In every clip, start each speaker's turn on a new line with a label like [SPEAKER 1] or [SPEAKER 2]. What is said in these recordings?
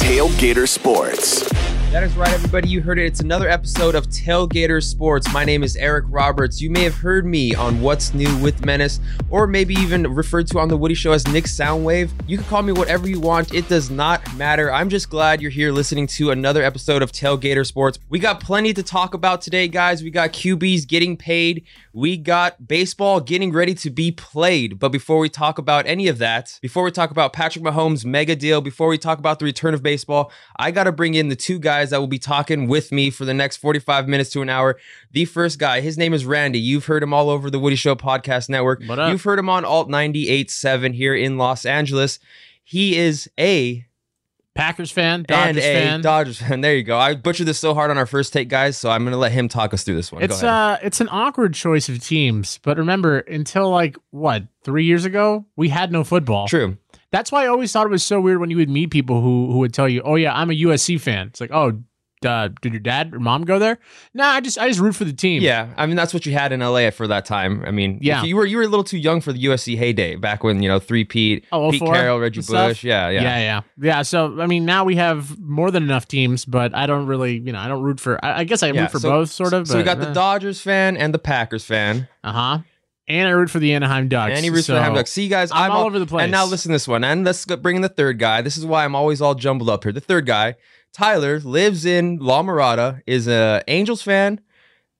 [SPEAKER 1] Tailgater Sports.
[SPEAKER 2] That is right, everybody. You heard it. It's another episode of Tailgater Sports. My name is Eric Roberts. You may have heard me on What's New with Menace, or maybe even referred to on The Woody Show as Nick Soundwave. You can call me whatever you want. It does not matter. I'm just glad you're here listening to another episode of Tailgater Sports. We got plenty to talk about today, guys. We got QBs getting paid. We got baseball getting ready to be played. But before we talk about any of that, before we talk about Patrick Mahomes' mega deal, before we talk about the return of baseball, I got to bring in the two guys that will be talking with me for the next 45 minutes to an hour. The first guy, his name is Randy. You've heard him all over the Woody Show Podcast Network. You've heard him on Alt 98.7 here in Los Angeles. He is a
[SPEAKER 3] Packers fan,
[SPEAKER 2] and
[SPEAKER 3] Dodgers
[SPEAKER 2] a
[SPEAKER 3] fan.
[SPEAKER 2] Dodgers fan. There you go. I butchered this so hard on our first take, guys, so I'm going to let him talk us through this one.
[SPEAKER 3] it's
[SPEAKER 2] go ahead.
[SPEAKER 3] uh it's an awkward choice of teams, but remember, until like what, three years ago, we had no football.
[SPEAKER 2] True.
[SPEAKER 3] That's why I always thought it was so weird when you would meet people who who would tell you, "Oh yeah, I'm a USC fan." It's like, "Oh, uh, did your dad or mom go there?" Nah, I just I just root for the team.
[SPEAKER 2] Yeah, I mean that's what you had in LA for that time. I mean,
[SPEAKER 3] Yeah.
[SPEAKER 2] you were you were a little too young for the USC heyday back when you know three Pete,
[SPEAKER 3] Oh,
[SPEAKER 2] Pete
[SPEAKER 3] 04
[SPEAKER 2] Carroll, Reggie
[SPEAKER 3] and stuff?
[SPEAKER 2] Bush. Yeah, yeah,
[SPEAKER 3] yeah, yeah, yeah. So I mean, now we have more than enough teams, but I don't really, you know, I don't root for. I, I guess I
[SPEAKER 2] Yeah,
[SPEAKER 3] root for
[SPEAKER 2] so-
[SPEAKER 3] both, sort of.
[SPEAKER 2] So we got the Dodgers fan and the Packers fan,
[SPEAKER 3] Uh huh. And I root for the Anaheim Ducks.
[SPEAKER 2] and he roots for the
[SPEAKER 3] so
[SPEAKER 2] Anaheim Ducks. See, guys,
[SPEAKER 3] I'm all over the place.
[SPEAKER 2] And now listen to this one, and let's bring in the third guy. This is why I'm always all jumbled up here. The third guy, Tyler, lives in La Mirada, is a Angels fan,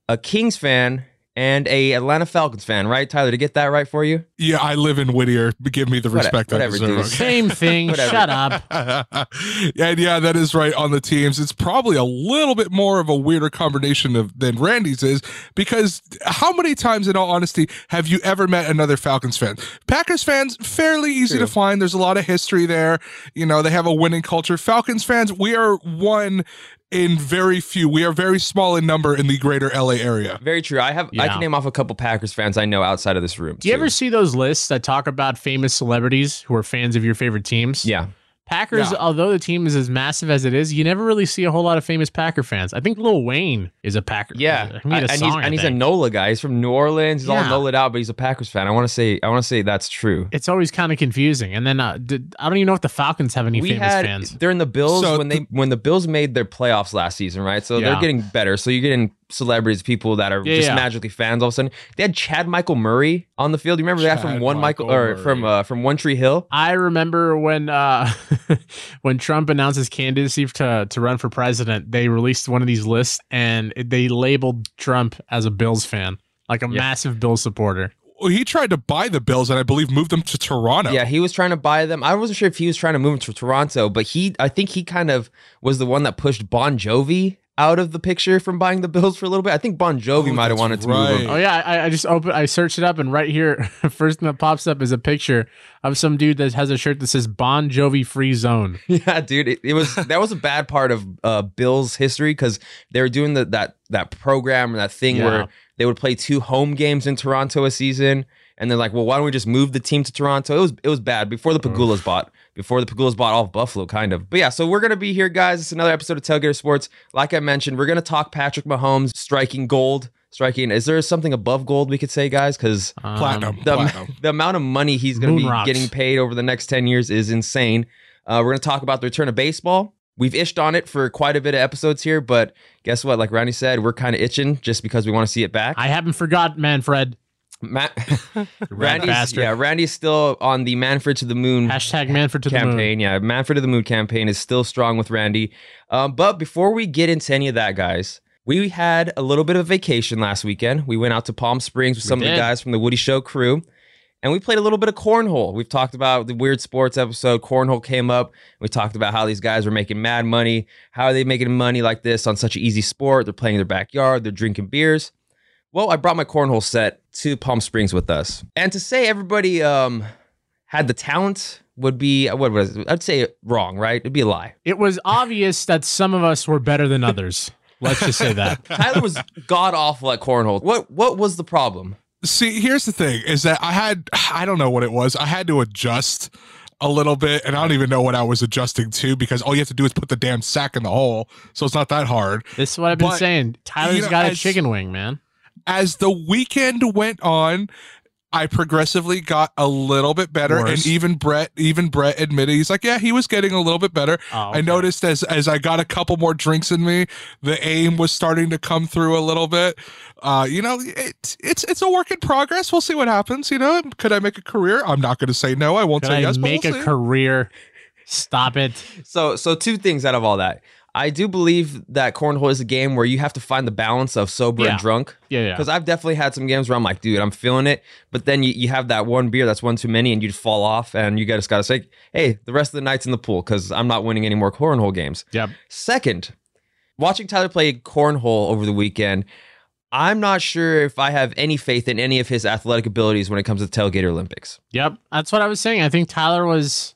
[SPEAKER 2] a Kings fan, and a Atlanta Falcons fan. Right, Tyler? To get that right for you?
[SPEAKER 4] Yeah, I live in Whittier. Give me the
[SPEAKER 2] Whatever-
[SPEAKER 4] respect I deserve.
[SPEAKER 2] dude.
[SPEAKER 3] Same thing. Shut up.
[SPEAKER 4] and yeah, that is right on the teams. It's probably a little bit more of a weirder combination of than Randy's is because how many times, in all honesty, have you ever met another Falcons fan? Packers fans, fairly easy
[SPEAKER 2] True.
[SPEAKER 4] to find. There's a lot of history there. You know, they have a winning culture. Falcons fans, we are one in very few. We are very small in number in the greater LA area.
[SPEAKER 2] Very true. I have. I can name off a couple Packers fans I know outside of this room.
[SPEAKER 3] Do you
[SPEAKER 2] too.
[SPEAKER 3] ever see those lists that talk about famous celebrities who are fans of your favorite teams?
[SPEAKER 2] Yeah.
[SPEAKER 3] Packers,
[SPEAKER 4] Yeah.
[SPEAKER 3] although the team is as massive as it is, you never really see a whole lot of famous Packer fans. I think Lil Wayne is a Packer.
[SPEAKER 2] Yeah,
[SPEAKER 3] he made a
[SPEAKER 2] and he's
[SPEAKER 3] song, I
[SPEAKER 2] and he's a. NOLA guy. He's from New Orleans. He's
[SPEAKER 3] Yeah.
[SPEAKER 2] all NOLA'd out, but he's a Packers fan. I want to say, I want to say that's true.
[SPEAKER 3] It's always kind of confusing. And then uh, did, I don't even know if the Falcons have any
[SPEAKER 2] we
[SPEAKER 3] famous
[SPEAKER 2] had
[SPEAKER 3] fans.
[SPEAKER 2] in the Bills
[SPEAKER 4] So
[SPEAKER 2] when they when the Bills made their playoffs last season, right? So they're getting better. So you're getting celebrities, people that are
[SPEAKER 3] Yeah,
[SPEAKER 2] just
[SPEAKER 3] yeah.
[SPEAKER 2] magically fans. All of a sudden, they had Chad Michael Murray on the field. You remember that from one Michael,
[SPEAKER 4] Michael
[SPEAKER 2] or from uh, from One Tree Hill?
[SPEAKER 3] I remember when uh, when Trump announced his candidacy to to run for president, they released one of these lists and it- they labeled Trump as a Bills fan, like a
[SPEAKER 2] Yeah.
[SPEAKER 3] massive Bills supporter.
[SPEAKER 4] Well, he tried to buy the Bills and I believe moved them to Toronto.
[SPEAKER 2] Yeah, he was trying to buy them. I wasn't sure if he was trying to move them to Toronto, but he, I think he kind of was the one that pushed Bon Jovi out of the picture from buying the Bills for a little bit. I think Bon Jovi
[SPEAKER 4] Oh,
[SPEAKER 2] might have
[SPEAKER 4] that's
[SPEAKER 2] wanted to move
[SPEAKER 4] right.
[SPEAKER 2] him.
[SPEAKER 3] Oh yeah, I, I just opened, I searched it up, and right here, first thing that pops up is a picture of some dude that has a shirt that says Bon Jovi Free Zone.
[SPEAKER 2] Yeah, dude, it, it was that was a bad part of uh, Bills history because they were doing the, that that program or that thing
[SPEAKER 3] Yeah.
[SPEAKER 2] where they would play two home games in Toronto a season, and they're like, well, why don't we just move the team to Toronto? It was it was bad before the Pegulas bought before the Pegulas bought off Buffalo, kind of. But yeah, so we're gonna be here, guys. It's another episode of Tailgater Sports. Like I mentioned, we're gonna talk Patrick Mahomes striking gold. Striking. Is there something above gold we could say, guys? Because
[SPEAKER 3] Um,
[SPEAKER 4] Platinum.
[SPEAKER 2] the,
[SPEAKER 4] Platinum.
[SPEAKER 2] the amount of money he's going to
[SPEAKER 3] Moon
[SPEAKER 2] be
[SPEAKER 3] rocks.
[SPEAKER 2] getting paid over the next 10 years is insane. Uh, we're going to talk about the return of baseball. We've ished on it for quite a bit of episodes here, but guess what? Like Randy said, we're kind of itching just because we want to see it back.
[SPEAKER 3] I haven't forgot Manfred.
[SPEAKER 2] Matt,
[SPEAKER 3] Rat
[SPEAKER 2] Randy's,
[SPEAKER 3] bastard.
[SPEAKER 2] yeah, Randy's still on the Manfred to the Moon
[SPEAKER 3] Hashtag Manfred to the moon.
[SPEAKER 2] campaign. Yeah, Manfred to the Moon campaign is still strong with Randy. Um, but before we get into any of that, guys, we had a little bit of vacation last weekend. We went out to Palm Springs with
[SPEAKER 3] We
[SPEAKER 2] some of the
[SPEAKER 3] did.
[SPEAKER 2] guys from the Woody Show crew. And we played a little bit of cornhole. We've talked about the weird sports episode. Cornhole came up. We talked about how these guys were making mad money. How are they making money like this on such an easy sport? They're playing in their backyard. They're drinking beers. Well, I brought my cornhole set to Palm Springs with us. And to say everybody um, had the talent would be what was it? I'd say wrong, right? It'd be a lie.
[SPEAKER 3] It was obvious that some of us were better than others. Let's just say that.
[SPEAKER 2] Tyler was god awful at cornhole. What what was the problem?
[SPEAKER 4] See, here's the thing is that I had, I don't know what it was. I had to adjust a little bit, and I don't even know what I was adjusting to because all you have to do is put the damn sack in the hole. So it's not that hard.
[SPEAKER 3] This is what I've been
[SPEAKER 4] But,
[SPEAKER 3] saying. Tyler's
[SPEAKER 4] you know,
[SPEAKER 3] got a chicken wing, man.
[SPEAKER 4] As the weekend went on, I progressively got a little bit better,
[SPEAKER 3] Worse.
[SPEAKER 4] and even Brett, even Brett admitted he's like, yeah, he was getting a little bit better.
[SPEAKER 3] Oh,
[SPEAKER 4] I noticed as as I got a couple more drinks in me, the aim was starting to come through a little bit. Uh, you know, it, it's it's a work in progress. We'll see what happens. You know, could I make a career? I'm not going to say no. I won't
[SPEAKER 3] Could
[SPEAKER 4] say
[SPEAKER 3] I
[SPEAKER 4] yes. but
[SPEAKER 3] make
[SPEAKER 4] we'll
[SPEAKER 3] a
[SPEAKER 4] see.
[SPEAKER 3] career? Stop it.
[SPEAKER 2] So, so two things out of all that. I do believe that cornhole is a game where you have to find the balance of sober
[SPEAKER 3] Yeah.
[SPEAKER 2] and drunk.
[SPEAKER 3] Yeah, yeah.
[SPEAKER 2] Because I've definitely had some games where I'm like, dude, I'm feeling it. But then you, you have that one beer that's one too many and you just fall off and you just got to say, hey, the rest of the night's in the pool because I'm not winning any more cornhole games.
[SPEAKER 3] Yep.
[SPEAKER 2] Second, watching Tyler play cornhole over the weekend, I'm not sure if I have any faith in any of his athletic abilities when it comes to the Tailgater Olympics.
[SPEAKER 3] Yep. That's what I was saying. I think Tyler was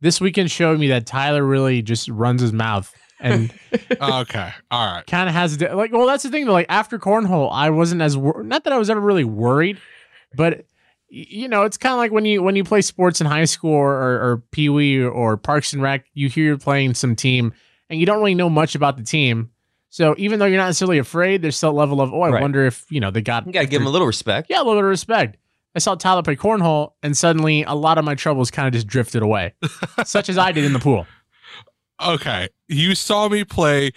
[SPEAKER 3] this weekend showed me that Tyler really just runs his mouth and
[SPEAKER 4] okay, all right.
[SPEAKER 3] kind of has like well that's the thing though like after cornhole I wasn't as wor- not that I was ever really worried but you know it's kind of like when you when you play sports in high school or, or, or pee wee or Parks and Rec you hear you're playing some team and you don't really know much about the team so even though you're not necessarily afraid there's still a level of oh I
[SPEAKER 2] Right.
[SPEAKER 3] wonder if you know they got
[SPEAKER 2] You got to give them a little respect.
[SPEAKER 3] yeah a little bit of respect I saw Tyler play cornhole and suddenly a lot of my troubles kind of just drifted away such as I did in the pool
[SPEAKER 4] Okay, you saw me play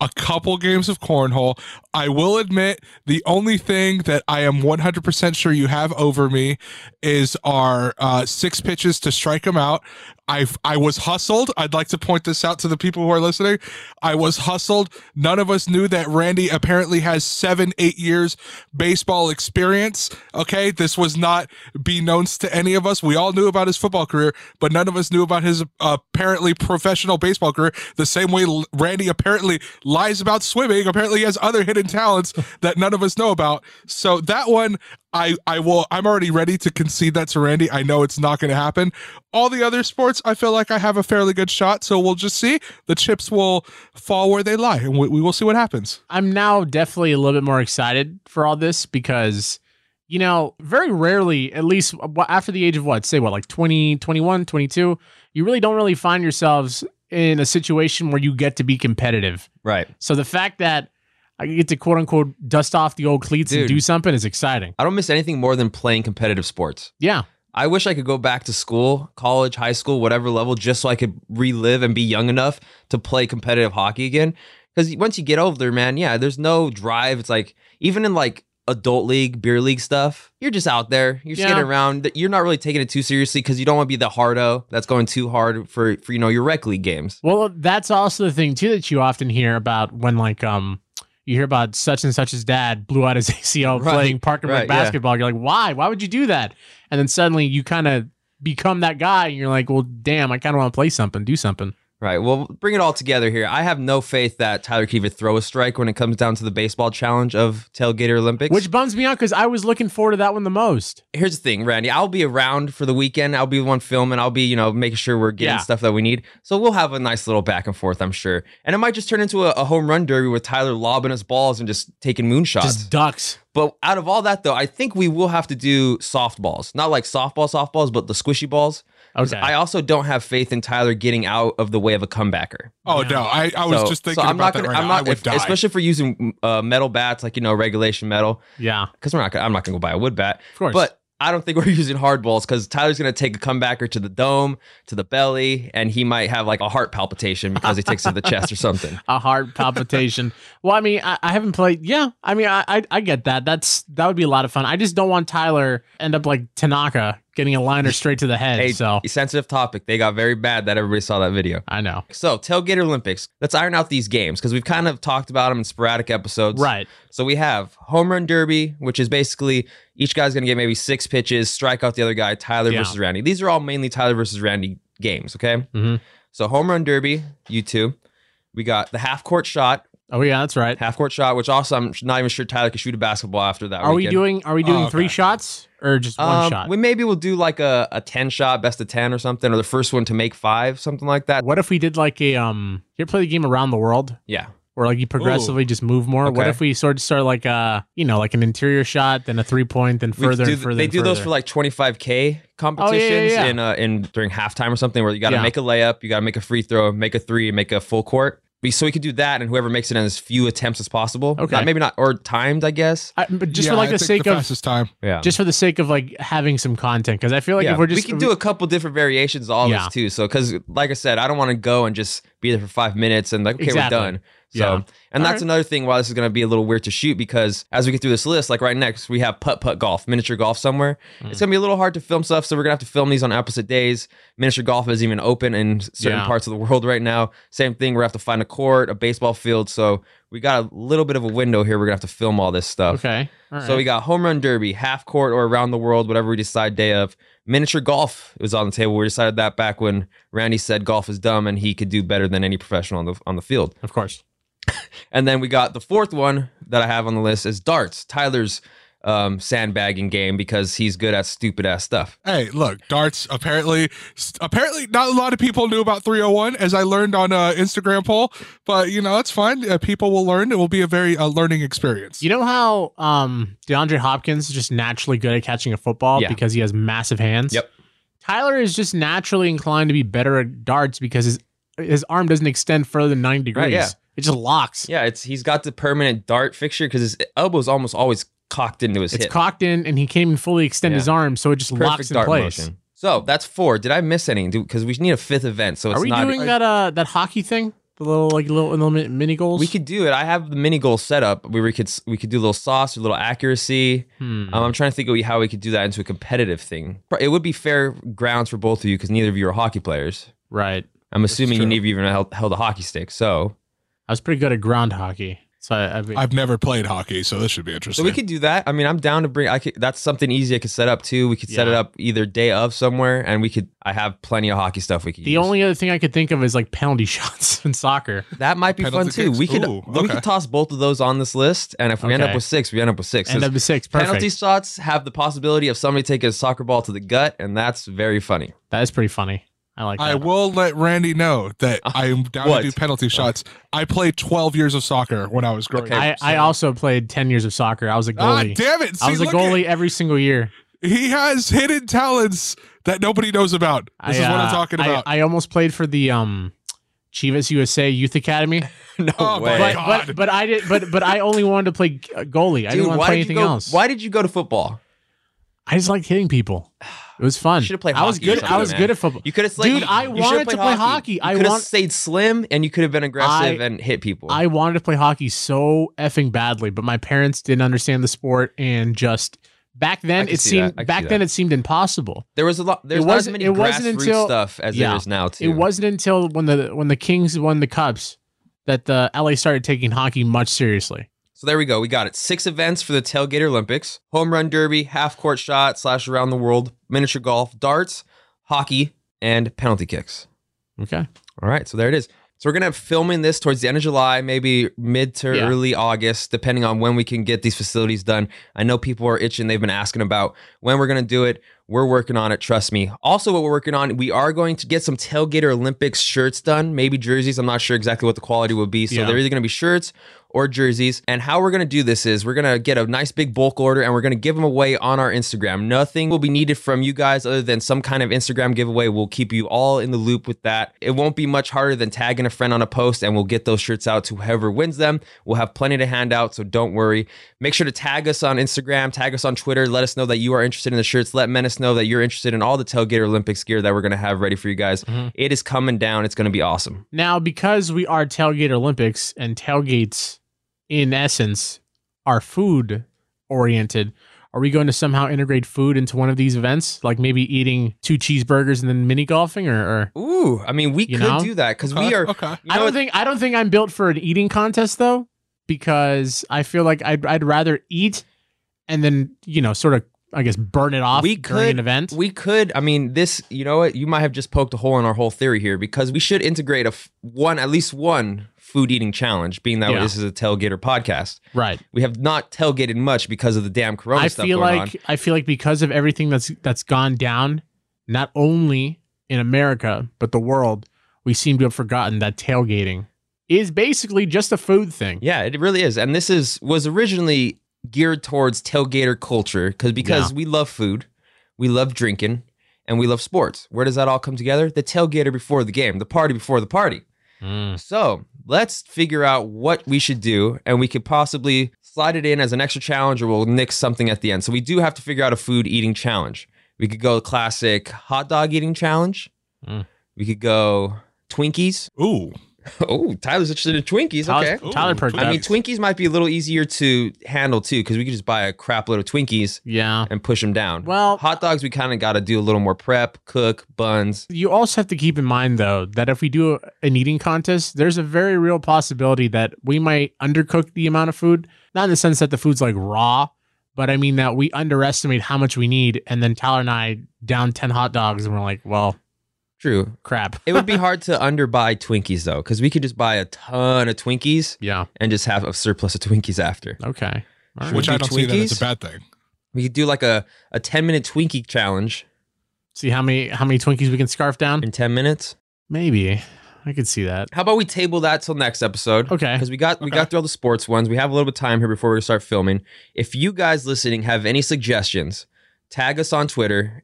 [SPEAKER 4] a couple games of cornhole. I will admit the only thing that I am 100% sure you have over me is our uh, six pitches to strike them out. I I was hustled. I'd like to point this out to the people who are listening. I was hustled. None of us knew that Randy apparently has seven, eight years baseball experience. Okay, this was not be known to any of us. We all knew about his football career, but none of us knew about his uh, apparently professional baseball career. The same way Randy apparently lies about swimming. Apparently, he has other hidden talents that none of us know about. So that one, I I will. I'm already ready to concede that to Randy. I know it's not going to happen. All the other sports, I feel like I have a fairly good shot. So we'll just see. The chips will fall where they lie, and we, we will see what happens.
[SPEAKER 3] I'm now definitely a little bit more excited for all this because, you know, very rarely, at least after the age of what, say what, like 20, 21, 22, you really don't really find yourselves in a situation where you get to be competitive.
[SPEAKER 2] Right.
[SPEAKER 3] So the fact that I get to quote unquote dust off the old cleats and do something is exciting.
[SPEAKER 2] I don't miss anything more than playing competitive sports.
[SPEAKER 3] Yeah.
[SPEAKER 2] I wish I could go back to school, college, high school, whatever level, just so I could relive and be young enough to play competitive hockey again. Because once you get older, man, yeah, there's no drive. It's like even in like adult league, beer league stuff, you're just out there, you're
[SPEAKER 3] Yeah.
[SPEAKER 2] getting around. You're not really taking it too seriously because you don't want to be the hardo that's going too hard for for you know your rec league games.
[SPEAKER 3] Well, that's also the thing too that you often hear about when like um you hear about such and such's dad blew out his ACL
[SPEAKER 2] Right,
[SPEAKER 3] playing park and rec
[SPEAKER 2] right, yeah.
[SPEAKER 3] basketball. You're like, why? Why would you do that? And then suddenly you kind of become that guy, and you're like, well, damn, I kind of want to play something, do something.
[SPEAKER 2] Right. Well, bring it all together here. I have no faith that Tyler even throw a strike when it comes down to the baseball challenge of Tailgater Olympics.
[SPEAKER 3] Which bums me out because I was looking forward to that one the most.
[SPEAKER 2] here's the thing, Randy. I'll be around for the weekend. I'll be the one filming. I'll be, you know, making sure we're getting
[SPEAKER 3] Yeah.
[SPEAKER 2] stuff that we need. So we'll have a nice little back and forth, I'm sure. And it might just turn into a, a home run derby with Tyler lobbing his balls and just taking moonshots.
[SPEAKER 3] Just ducks.
[SPEAKER 2] But out of all that, though, I think we will have to do softballs. Not like softball softballs, but the squishy balls.
[SPEAKER 3] Okay.
[SPEAKER 2] I also don't have faith in Tyler getting out of the way of a comebacker.
[SPEAKER 4] Oh no, I, I was
[SPEAKER 2] So-
[SPEAKER 4] just thinking
[SPEAKER 2] so I'm
[SPEAKER 4] about
[SPEAKER 2] not
[SPEAKER 4] that
[SPEAKER 2] gonna,
[SPEAKER 4] right
[SPEAKER 2] I'm
[SPEAKER 4] now. I
[SPEAKER 2] not,
[SPEAKER 4] would
[SPEAKER 2] if-
[SPEAKER 4] die.
[SPEAKER 2] especially if we're using uh, metal bats, like you know, regulation metal
[SPEAKER 3] yeah.
[SPEAKER 2] because we're not gonna, I'm not gonna go buy a wood bat.
[SPEAKER 3] Of course.
[SPEAKER 2] But I don't think we're using hard balls because Tyler's gonna take a comebacker to the dome, to the belly, and he might have like a heart palpitation because he takes it to the chest or something.
[SPEAKER 3] a heart palpitation. well, I mean, I, I haven't played. Yeah, I mean, I, I I get that. That's that would be a lot of fun. I just don't want Tyler end up like Tanaka getting a liner straight to the head.
[SPEAKER 2] Hey,
[SPEAKER 3] so
[SPEAKER 2] sensitive topic. They got very bad that everybody saw that video.
[SPEAKER 3] I know.
[SPEAKER 2] So, Tailgater Olympics. Let's iron out these games because we've kind of talked about them in sporadic episodes.
[SPEAKER 3] Right.
[SPEAKER 2] So we have home run derby, which is basically each guy's gonna get maybe six pitches, strike out the other guy, Tyler
[SPEAKER 3] Yeah.
[SPEAKER 2] versus Randy. These are all mainly Tyler versus Randy games, okay?
[SPEAKER 3] Mhm.
[SPEAKER 2] So home run derby, you two. We got the half court shot,
[SPEAKER 3] Oh yeah, that's right.
[SPEAKER 2] half court shot, which also I'm not even sure Tyler could shoot a basketball after that.
[SPEAKER 3] Are we doing Are we doing
[SPEAKER 4] Oh,
[SPEAKER 3] three
[SPEAKER 4] okay.
[SPEAKER 3] shots or just one
[SPEAKER 2] Um,
[SPEAKER 3] shot?
[SPEAKER 2] We maybe we'll do like a, a ten shot, best of ten or something, or the first one to make five, something like that.
[SPEAKER 3] what if we did like a um? You ever play the game around the world?
[SPEAKER 2] Yeah.
[SPEAKER 3] Where like you progressively just move more. What if we sort of start like uh you know like an interior shot, then a three point, then further
[SPEAKER 2] do-
[SPEAKER 3] and further.
[SPEAKER 2] they
[SPEAKER 3] and
[SPEAKER 2] do those for like 25k competitions
[SPEAKER 3] yeah.
[SPEAKER 2] in uh in during halftime or something where you got to
[SPEAKER 3] Yeah.
[SPEAKER 2] make a layup, you got to make a free throw, make a three, make a full court. Be- So we could do that, and whoever makes it in as few attempts as possible.
[SPEAKER 3] Okay.
[SPEAKER 2] Not- maybe not or timed, I guess.
[SPEAKER 3] I, but just
[SPEAKER 4] Yeah,
[SPEAKER 3] for like
[SPEAKER 4] I
[SPEAKER 3] the sake
[SPEAKER 4] the
[SPEAKER 3] of
[SPEAKER 4] fastest time.
[SPEAKER 2] Yeah.
[SPEAKER 3] just for the sake of like having some content because I feel like
[SPEAKER 2] yeah,
[SPEAKER 3] if we're just
[SPEAKER 2] we can do a couple different variations of all
[SPEAKER 3] Yeah.
[SPEAKER 2] this too. So, because like I said, I don't want to go and just be there for five minutes and like, okay,
[SPEAKER 3] Exactly.
[SPEAKER 2] we're done. So,
[SPEAKER 3] Yeah.
[SPEAKER 2] and
[SPEAKER 3] All
[SPEAKER 2] that's
[SPEAKER 3] right.
[SPEAKER 2] another thing why this is going to be a little weird to shoot because as we get through this list, like right next, we have putt putt golf, miniature golf somewhere.
[SPEAKER 3] Mm.
[SPEAKER 2] It's going to be a little hard to film stuff. So, we're going to have to film these on opposite days. Miniature golf isn't even open in certain
[SPEAKER 3] Yeah.
[SPEAKER 2] parts of the world right now. Same thing. We're going to have to find a court, a baseball field. So, we got a little bit of a window here. We're going to have to film all this stuff.
[SPEAKER 3] okay. All
[SPEAKER 2] So we got home run derby, half court or around the world, whatever we decide day of. Miniature golf was on the table. We decided that back when Randy said golf is dumb and he could do better than any professional on the on the field.
[SPEAKER 3] of course.
[SPEAKER 2] And then we got the fourth one that I have on the list is darts. Tyler's um, sandbagging game because he's good at stupid ass stuff.
[SPEAKER 4] Hey, look, darts. Apparently, apparently, not a lot of people knew about 301, as I learned on a Instagram poll. But you know, it's fine. Uh, people will learn. It will be a very uh, learning experience.
[SPEAKER 3] You know how um DeAndre Hopkins is just naturally good at catching a football
[SPEAKER 2] Yeah.
[SPEAKER 3] because he has massive hands.
[SPEAKER 2] Yep.
[SPEAKER 3] Tyler is just naturally inclined to be better at darts because his his arm doesn't extend further than 90 degrees.
[SPEAKER 2] Right, yeah.
[SPEAKER 3] It just locks.
[SPEAKER 2] Yeah, it's he's got the permanent dart fixture because his elbow's almost always cocked into his
[SPEAKER 3] It's
[SPEAKER 2] hip.
[SPEAKER 3] cocked in and he can't even fully extend
[SPEAKER 2] Yeah.
[SPEAKER 3] his arm, so it just locks in
[SPEAKER 2] dart
[SPEAKER 3] place.
[SPEAKER 2] motion. So that's four. Did I miss any? Because we need a fifth event. So it's
[SPEAKER 3] Are we
[SPEAKER 2] not.
[SPEAKER 3] doing that uh that hockey thing? The little like little, little mini goals?
[SPEAKER 2] We could do it. I have the mini goal set up where we could we could do a little sauce, or a little accuracy.
[SPEAKER 3] Hmm.
[SPEAKER 2] Um, I'm trying to think of how we could do that into a competitive thing. It would be fair grounds for both of you because neither of you are hockey players.
[SPEAKER 3] right.
[SPEAKER 2] I'm assuming you
[SPEAKER 4] true.
[SPEAKER 2] neither of you even held, held a hockey stick. So,
[SPEAKER 3] I was pretty good at ground hockey. So I, I,
[SPEAKER 4] I've never played hockey, so this should be interesting.
[SPEAKER 2] so
[SPEAKER 4] interesting.
[SPEAKER 2] we could do that. I mean, I'm down to bring. I could. That's something easy I could set up too. We could set it up either day of somewhere, and we could. I have plenty of hockey stuff we could.
[SPEAKER 3] the
[SPEAKER 2] use.
[SPEAKER 3] only other thing I could think of is like penalty shots in soccer.
[SPEAKER 2] that might be
[SPEAKER 4] Penalty
[SPEAKER 2] fun too.
[SPEAKER 4] kicks.
[SPEAKER 2] We could.
[SPEAKER 4] Ooh,
[SPEAKER 2] We
[SPEAKER 4] okay.
[SPEAKER 2] could toss both of those on this list, and if we end up
[SPEAKER 3] Okay.
[SPEAKER 2] with six, we end up with six.
[SPEAKER 3] End
[SPEAKER 2] It's-
[SPEAKER 3] up to six. Perfect.
[SPEAKER 2] Penalty shots have the possibility of somebody taking a soccer ball to the gut, and that's very funny.
[SPEAKER 3] That is pretty funny. I like
[SPEAKER 4] I
[SPEAKER 3] that.
[SPEAKER 4] will let Randy know that I am down
[SPEAKER 2] What?
[SPEAKER 4] to do penalty shots. I played 12 years of soccer when I was growing
[SPEAKER 2] Okay.
[SPEAKER 4] up.
[SPEAKER 3] I, I also played 10 years of soccer. I was a
[SPEAKER 4] Ah,
[SPEAKER 3] goalie.
[SPEAKER 4] damn it! See,
[SPEAKER 3] I was a goalie
[SPEAKER 4] at-
[SPEAKER 3] every single year.
[SPEAKER 4] he has hidden talents that nobody knows about. This
[SPEAKER 3] I,
[SPEAKER 4] is what I'm
[SPEAKER 3] uh,
[SPEAKER 4] talking
[SPEAKER 3] I-
[SPEAKER 4] about.
[SPEAKER 3] I, almost played for the um, Chivas USA Youth Academy,
[SPEAKER 2] no
[SPEAKER 4] Oh,
[SPEAKER 2] way.
[SPEAKER 3] but,
[SPEAKER 4] God.
[SPEAKER 3] but but I did but but I only wanted to play uh, goalie. I didn't want to play anything
[SPEAKER 2] go,
[SPEAKER 3] else.
[SPEAKER 2] Why did you go to football?
[SPEAKER 3] I just like hitting people. It was fun.
[SPEAKER 2] Should have played
[SPEAKER 3] I was good. I was
[SPEAKER 2] man.
[SPEAKER 3] good at football.
[SPEAKER 2] You could have,
[SPEAKER 3] Dude, I wanted to play hockey.
[SPEAKER 2] You
[SPEAKER 3] I
[SPEAKER 2] could have
[SPEAKER 3] want-
[SPEAKER 2] stayed slim, and you could have been aggressive
[SPEAKER 3] I-
[SPEAKER 2] and hit people.
[SPEAKER 3] I wanted to play hockey so effing badly, but my parents didn't understand the sport and just back then it seemed
[SPEAKER 2] that. I can
[SPEAKER 3] back then
[SPEAKER 2] that.
[SPEAKER 3] it seemed impossible.
[SPEAKER 2] there was a lot. There's
[SPEAKER 3] It
[SPEAKER 2] not as
[SPEAKER 3] wasn't-
[SPEAKER 2] many
[SPEAKER 3] it wasn't until-
[SPEAKER 2] stuff as
[SPEAKER 3] yeah.
[SPEAKER 2] there is now too.
[SPEAKER 3] It wasn't until when the when the Kings won the Cups that the LA started taking hockey much seriously.
[SPEAKER 2] So there we go. We got it. Six events for the Tailgater Olympics: home run derby, half court shot slash around the world, miniature golf, darts, hockey, and penalty kicks.
[SPEAKER 3] Okay.
[SPEAKER 2] All right, so there it is. So we're gonna have filming this towards the end of July, maybe mid to
[SPEAKER 3] Yeah.
[SPEAKER 2] early August, depending on when we can get these facilities done. I know people are itching; they've been asking about when we're gonna do it. We're working on it. Trust me. Also, what we're working on, we are going to get some Tailgater Olympics shirts done, maybe jerseys. I'm not sure exactly what the quality will be. So
[SPEAKER 3] Yeah.
[SPEAKER 2] they're either gonna be shirts or jerseys. And how we're going to do this is we're going to get a nice big bulk order and we're going to give them away on our Instagram. Nothing will be needed from you guys other than some kind of Instagram giveaway. We'll keep you all in the loop with that. It won't be much harder than tagging a friend on a post and we'll get those shirts out to whoever wins them. We'll have plenty to hand out, so don't worry. Make sure to tag us on Instagram, tag us on Twitter. Let us know that you are interested in the shirts. Let Menace know that you're interested in all the Tailgater Olympics gear that we're going to have ready for you guys. Mm-hmm. It is coming down. It's going to be awesome.
[SPEAKER 3] Now, because we are Tailgater Olympics and tailgates, in essence, are food oriented, are we going to somehow integrate food into one of these events? Like maybe eating two cheeseburgers and then mini golfing, or, or
[SPEAKER 2] Ooh, I mean, we could
[SPEAKER 3] know?
[SPEAKER 2] do that because we are.
[SPEAKER 4] okay.
[SPEAKER 3] I don't think I don't think I'm built for an eating contest though, because I feel like I'd I'd rather eat and then you know sort of I guess burn it off
[SPEAKER 2] we
[SPEAKER 3] during
[SPEAKER 2] could
[SPEAKER 3] an event.
[SPEAKER 2] We could. I mean, this. You know what? You might have just poked a hole in our whole theory here because we should integrate a f- one, at least one food eating challenge. Being that
[SPEAKER 3] Yeah.
[SPEAKER 2] this is a tailgater podcast,
[SPEAKER 3] right.
[SPEAKER 2] we have not tailgated much because of the damn Corona
[SPEAKER 3] I
[SPEAKER 2] stuff
[SPEAKER 3] feel
[SPEAKER 2] going
[SPEAKER 3] like
[SPEAKER 2] on.
[SPEAKER 3] I feel like because of everything that's that's gone down, not only in America but the world, we seem to have forgotten that tailgating is basically just a food thing.
[SPEAKER 2] Yeah, it really is. And this is was originally geared towards tailgater culture because because
[SPEAKER 3] Yeah.
[SPEAKER 2] we love food, we love drinking, and we love sports. Where does that all come together? The tailgater before the game, the party before the party.
[SPEAKER 3] Mm.
[SPEAKER 2] So let's figure out what we should do, and we could possibly slide it in as an extra challenge, or we'll nix something at the end. So we do have to figure out a food eating challenge. We could go classic hot dog eating challenge.
[SPEAKER 3] Mm.
[SPEAKER 2] We could go Twinkies.
[SPEAKER 4] Ooh.
[SPEAKER 2] Oh, Tyler's interested in Twinkies.
[SPEAKER 3] Tyler,
[SPEAKER 2] Okay.
[SPEAKER 3] Tyler
[SPEAKER 4] Ooh,
[SPEAKER 3] perked
[SPEAKER 2] I mean, Twinkies might be a little easier to handle too, because we could just buy a crap load of Twinkies
[SPEAKER 3] yeah.
[SPEAKER 2] and push them down.
[SPEAKER 3] Well-
[SPEAKER 2] hot dogs, we kind of got to do a little more prep, cook, buns.
[SPEAKER 3] You also have to keep in mind, though, that if we do an eating contest, there's a very real possibility that we might undercook the amount of food. Not in the sense that the food's like raw, but I mean that we underestimate how much we need. And then Tyler and I down 10 hot dogs, and we're like, well,
[SPEAKER 2] True.
[SPEAKER 3] crap.
[SPEAKER 2] It would be hard to underbuy Twinkies though, because we could just buy a ton of Twinkies
[SPEAKER 3] Yeah.
[SPEAKER 2] and just have a surplus of Twinkies after.
[SPEAKER 3] Okay. All right.
[SPEAKER 4] Which
[SPEAKER 2] do
[SPEAKER 4] I don't see that as a bad thing.
[SPEAKER 2] We could do like a, a 10 minute Twinkie challenge
[SPEAKER 3] See how many how many Twinkies we can scarf down?
[SPEAKER 2] in 10 minutes.
[SPEAKER 3] Maybe. I could see that.
[SPEAKER 2] How about we table that till next episode?
[SPEAKER 3] Okay.
[SPEAKER 2] Because we got we
[SPEAKER 3] Okay.
[SPEAKER 2] got through all the sports ones. We have a little bit of time here before we start filming. If you guys listening have any suggestions, tag us on Twitter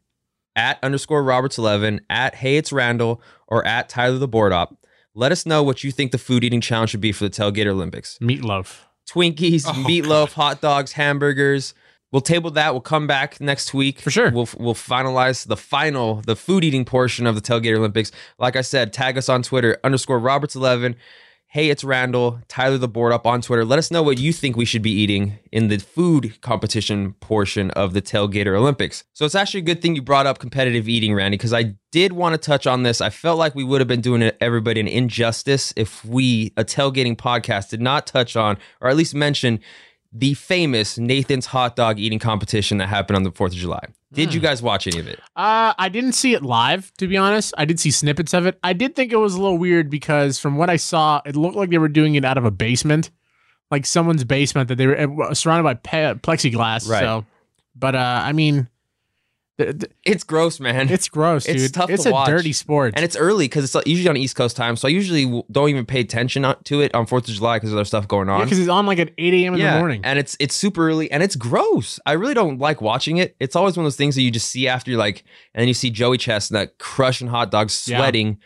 [SPEAKER 2] at underscore Roberts eleven at Hey It's Randall or at Tyler the Board Op. Let us know what you think the food eating challenge should be for the Tailgater Olympics.
[SPEAKER 3] Meatloaf.
[SPEAKER 2] Twinkies,
[SPEAKER 4] Oh,
[SPEAKER 2] meatloaf, hot dogs, hamburgers. We'll table that. We'll come back next week
[SPEAKER 3] For sure.
[SPEAKER 2] We'll we'll finalize the final, the food eating portion of the Tailgater Olympics. Like I said, tag us on Twitter underscore Roberts eleven. Hey, it's Randall. Tyler the board op on Twitter. Let us know what you think we should be eating in the food competition portion of the Tailgater Olympics. So it's actually a good thing you brought up competitive eating, Randy, because I did want to touch on this. I felt like we would have been doing everybody an injustice if we, a tailgating podcast, did not touch on or at least mention the famous Nathan's hot dog eating competition that happened on the 4th of July. Did you guys watch any of it?
[SPEAKER 3] Uh, I didn't see it live, to be honest. I did see snippets of it. I did think it was a little weird because from what I saw, it looked like they were doing it out of a basement, like someone's basement that they were uh, surrounded by pe- plexiglass.
[SPEAKER 2] Right.
[SPEAKER 3] So, but uh, I mean,
[SPEAKER 2] It's gross, man.
[SPEAKER 3] it's gross,
[SPEAKER 2] It's
[SPEAKER 3] dude.
[SPEAKER 2] tough
[SPEAKER 3] it's
[SPEAKER 2] to
[SPEAKER 3] a
[SPEAKER 2] watch.
[SPEAKER 3] dirty sport.
[SPEAKER 2] and it's early because it's usually on East Coast time. So I usually don't even pay attention to it on 4th of July because there's other stuff going on.
[SPEAKER 3] because it's on like at 8 a.m. in the morning.
[SPEAKER 2] And it's it's super early and it's gross. I really don't like watching it. It's always one of those things that you just see after you're like, and then you see Joey Chestnut crushing hot dogs,
[SPEAKER 3] Yeah.
[SPEAKER 2] sweating,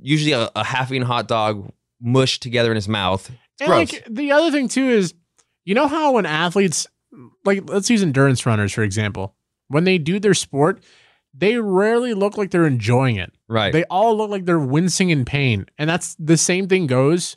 [SPEAKER 2] usually a, a half eaten hot dog mushed together in his mouth. It's
[SPEAKER 3] And
[SPEAKER 2] gross.
[SPEAKER 3] like the other thing too is, you know how when athletes, like let's use endurance runners for example, when they do their sport, they rarely look like they're enjoying it.
[SPEAKER 2] right.
[SPEAKER 3] They all look like they're wincing in pain, and that's the same thing goes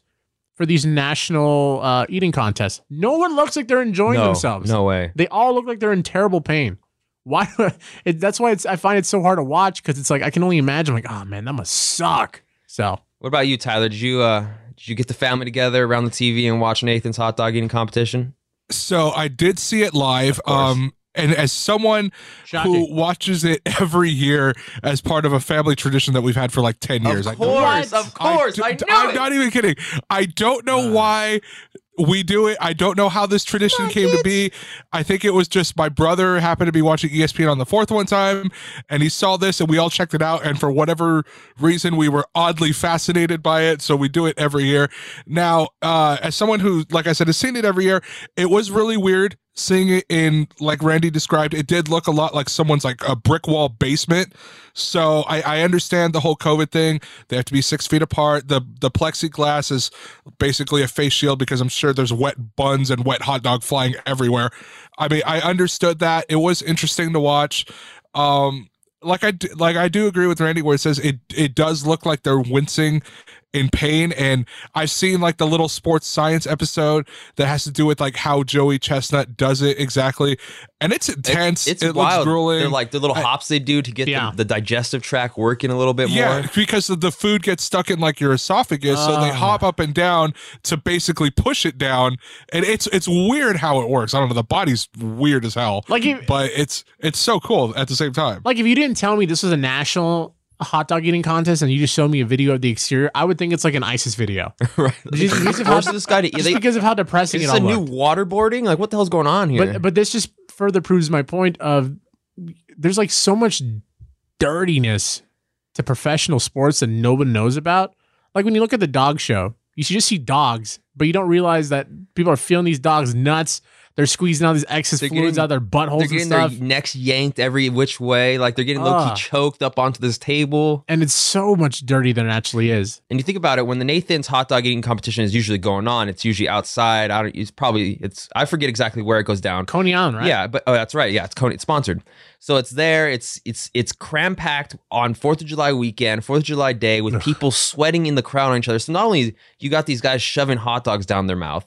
[SPEAKER 3] for these national uh, eating contests. No one looks like they're enjoying
[SPEAKER 2] no,
[SPEAKER 3] themselves.
[SPEAKER 2] No way.
[SPEAKER 3] They all look like they're in terrible pain. Why? It, that's why it's. I find it so hard to watch because it's like I can only imagine. Like, oh man, that must suck. So
[SPEAKER 2] What about you, Tyler? Did you uh did you get the family together around the TV and watch Nathan's hot dog eating competition?
[SPEAKER 4] So I did see it live. Um, and as someone
[SPEAKER 3] shocking.
[SPEAKER 4] who watches it every year as part of a family tradition that we've had for like 10 years.
[SPEAKER 2] Of
[SPEAKER 4] I don't-
[SPEAKER 2] course, of course.
[SPEAKER 4] d-
[SPEAKER 2] I,
[SPEAKER 4] d-
[SPEAKER 2] knew
[SPEAKER 4] I'm
[SPEAKER 2] it.
[SPEAKER 4] not even kidding. I don't know why we do it. I don't know how this tradition came to be. I think it was just my brother happened to be watching ESPN on the fourth one time, and he saw this, and we all checked it out. And for whatever reason, we were oddly fascinated by it, so we do it every year. Now, uh, as someone who, like I said, has seen it every year, it was really weird seeing it in like Randy described. It did look a lot like someone's like a brick wall basement. So I, I understand the whole COVID thing. They have to be six feet apart. The the plexiglass is basically a face shield because I'm sure there's wet buns and wet hot dog flying everywhere. I mean, I understood that. It was interesting to watch. Um, like I like I do agree with Randy where it says it it does look like they're wincing in pain and I've seen like the little sports science episode that has to do with like how Joey Chestnut does it exactly and it's intense
[SPEAKER 2] It's
[SPEAKER 4] it
[SPEAKER 2] wild.
[SPEAKER 4] looks grueling
[SPEAKER 2] They're like the little
[SPEAKER 4] I-
[SPEAKER 2] hops they do to get
[SPEAKER 3] Yeah.
[SPEAKER 2] the, the digestive tract working a little bit
[SPEAKER 4] yeah,
[SPEAKER 2] more.
[SPEAKER 4] because the food gets stuck in like your esophagus, so they hop uh. up and down to basically push it down, and it's it's weird how it works. I don't know, the body's weird as hell,
[SPEAKER 3] like if,
[SPEAKER 4] but it's it's so cool at the same time.
[SPEAKER 3] like if you didn't tell me this was a national hot dog eating contest and you just showed me a video of the exterior, I would think it's like an ISIS video.
[SPEAKER 2] right.
[SPEAKER 3] Just because of how-
[SPEAKER 2] this guy to
[SPEAKER 3] Just
[SPEAKER 2] they,
[SPEAKER 3] because of how depressing
[SPEAKER 2] Is
[SPEAKER 3] it
[SPEAKER 2] this
[SPEAKER 3] all
[SPEAKER 2] a new waterboarding? Like, what the hell's going on here?
[SPEAKER 3] But but this just further proves my point of there's like so much dirtiness to professional sports that no one knows about. Like when you look at the dog show, you should just see dogs, but you don't realize that people are feeling these dogs nuts. They're squeezing all these excess
[SPEAKER 2] They're
[SPEAKER 3] fluids
[SPEAKER 2] getting-
[SPEAKER 3] out of their buttholes
[SPEAKER 2] They're
[SPEAKER 3] and
[SPEAKER 2] getting their
[SPEAKER 3] stuff.
[SPEAKER 2] necks yanked every which way. Like they're getting low key
[SPEAKER 3] ah.
[SPEAKER 2] choked up onto this table.
[SPEAKER 3] and it's so much dirty than it actually is.
[SPEAKER 2] And you think about it, when the Nathan's hot dog eating competition is usually going on, it's usually outside. I don't. It's probably it's. I forget exactly where it goes down.
[SPEAKER 3] Coney Island, right?
[SPEAKER 2] Yeah, but oh, that's right. Yeah, it's Coney. It's sponsored, so it's there. It's it's it's cram packed on Fourth of July weekend, Fourth of July day, with people sweating in the crowd on each other. So not only you got these guys shoving hot dogs down their mouth.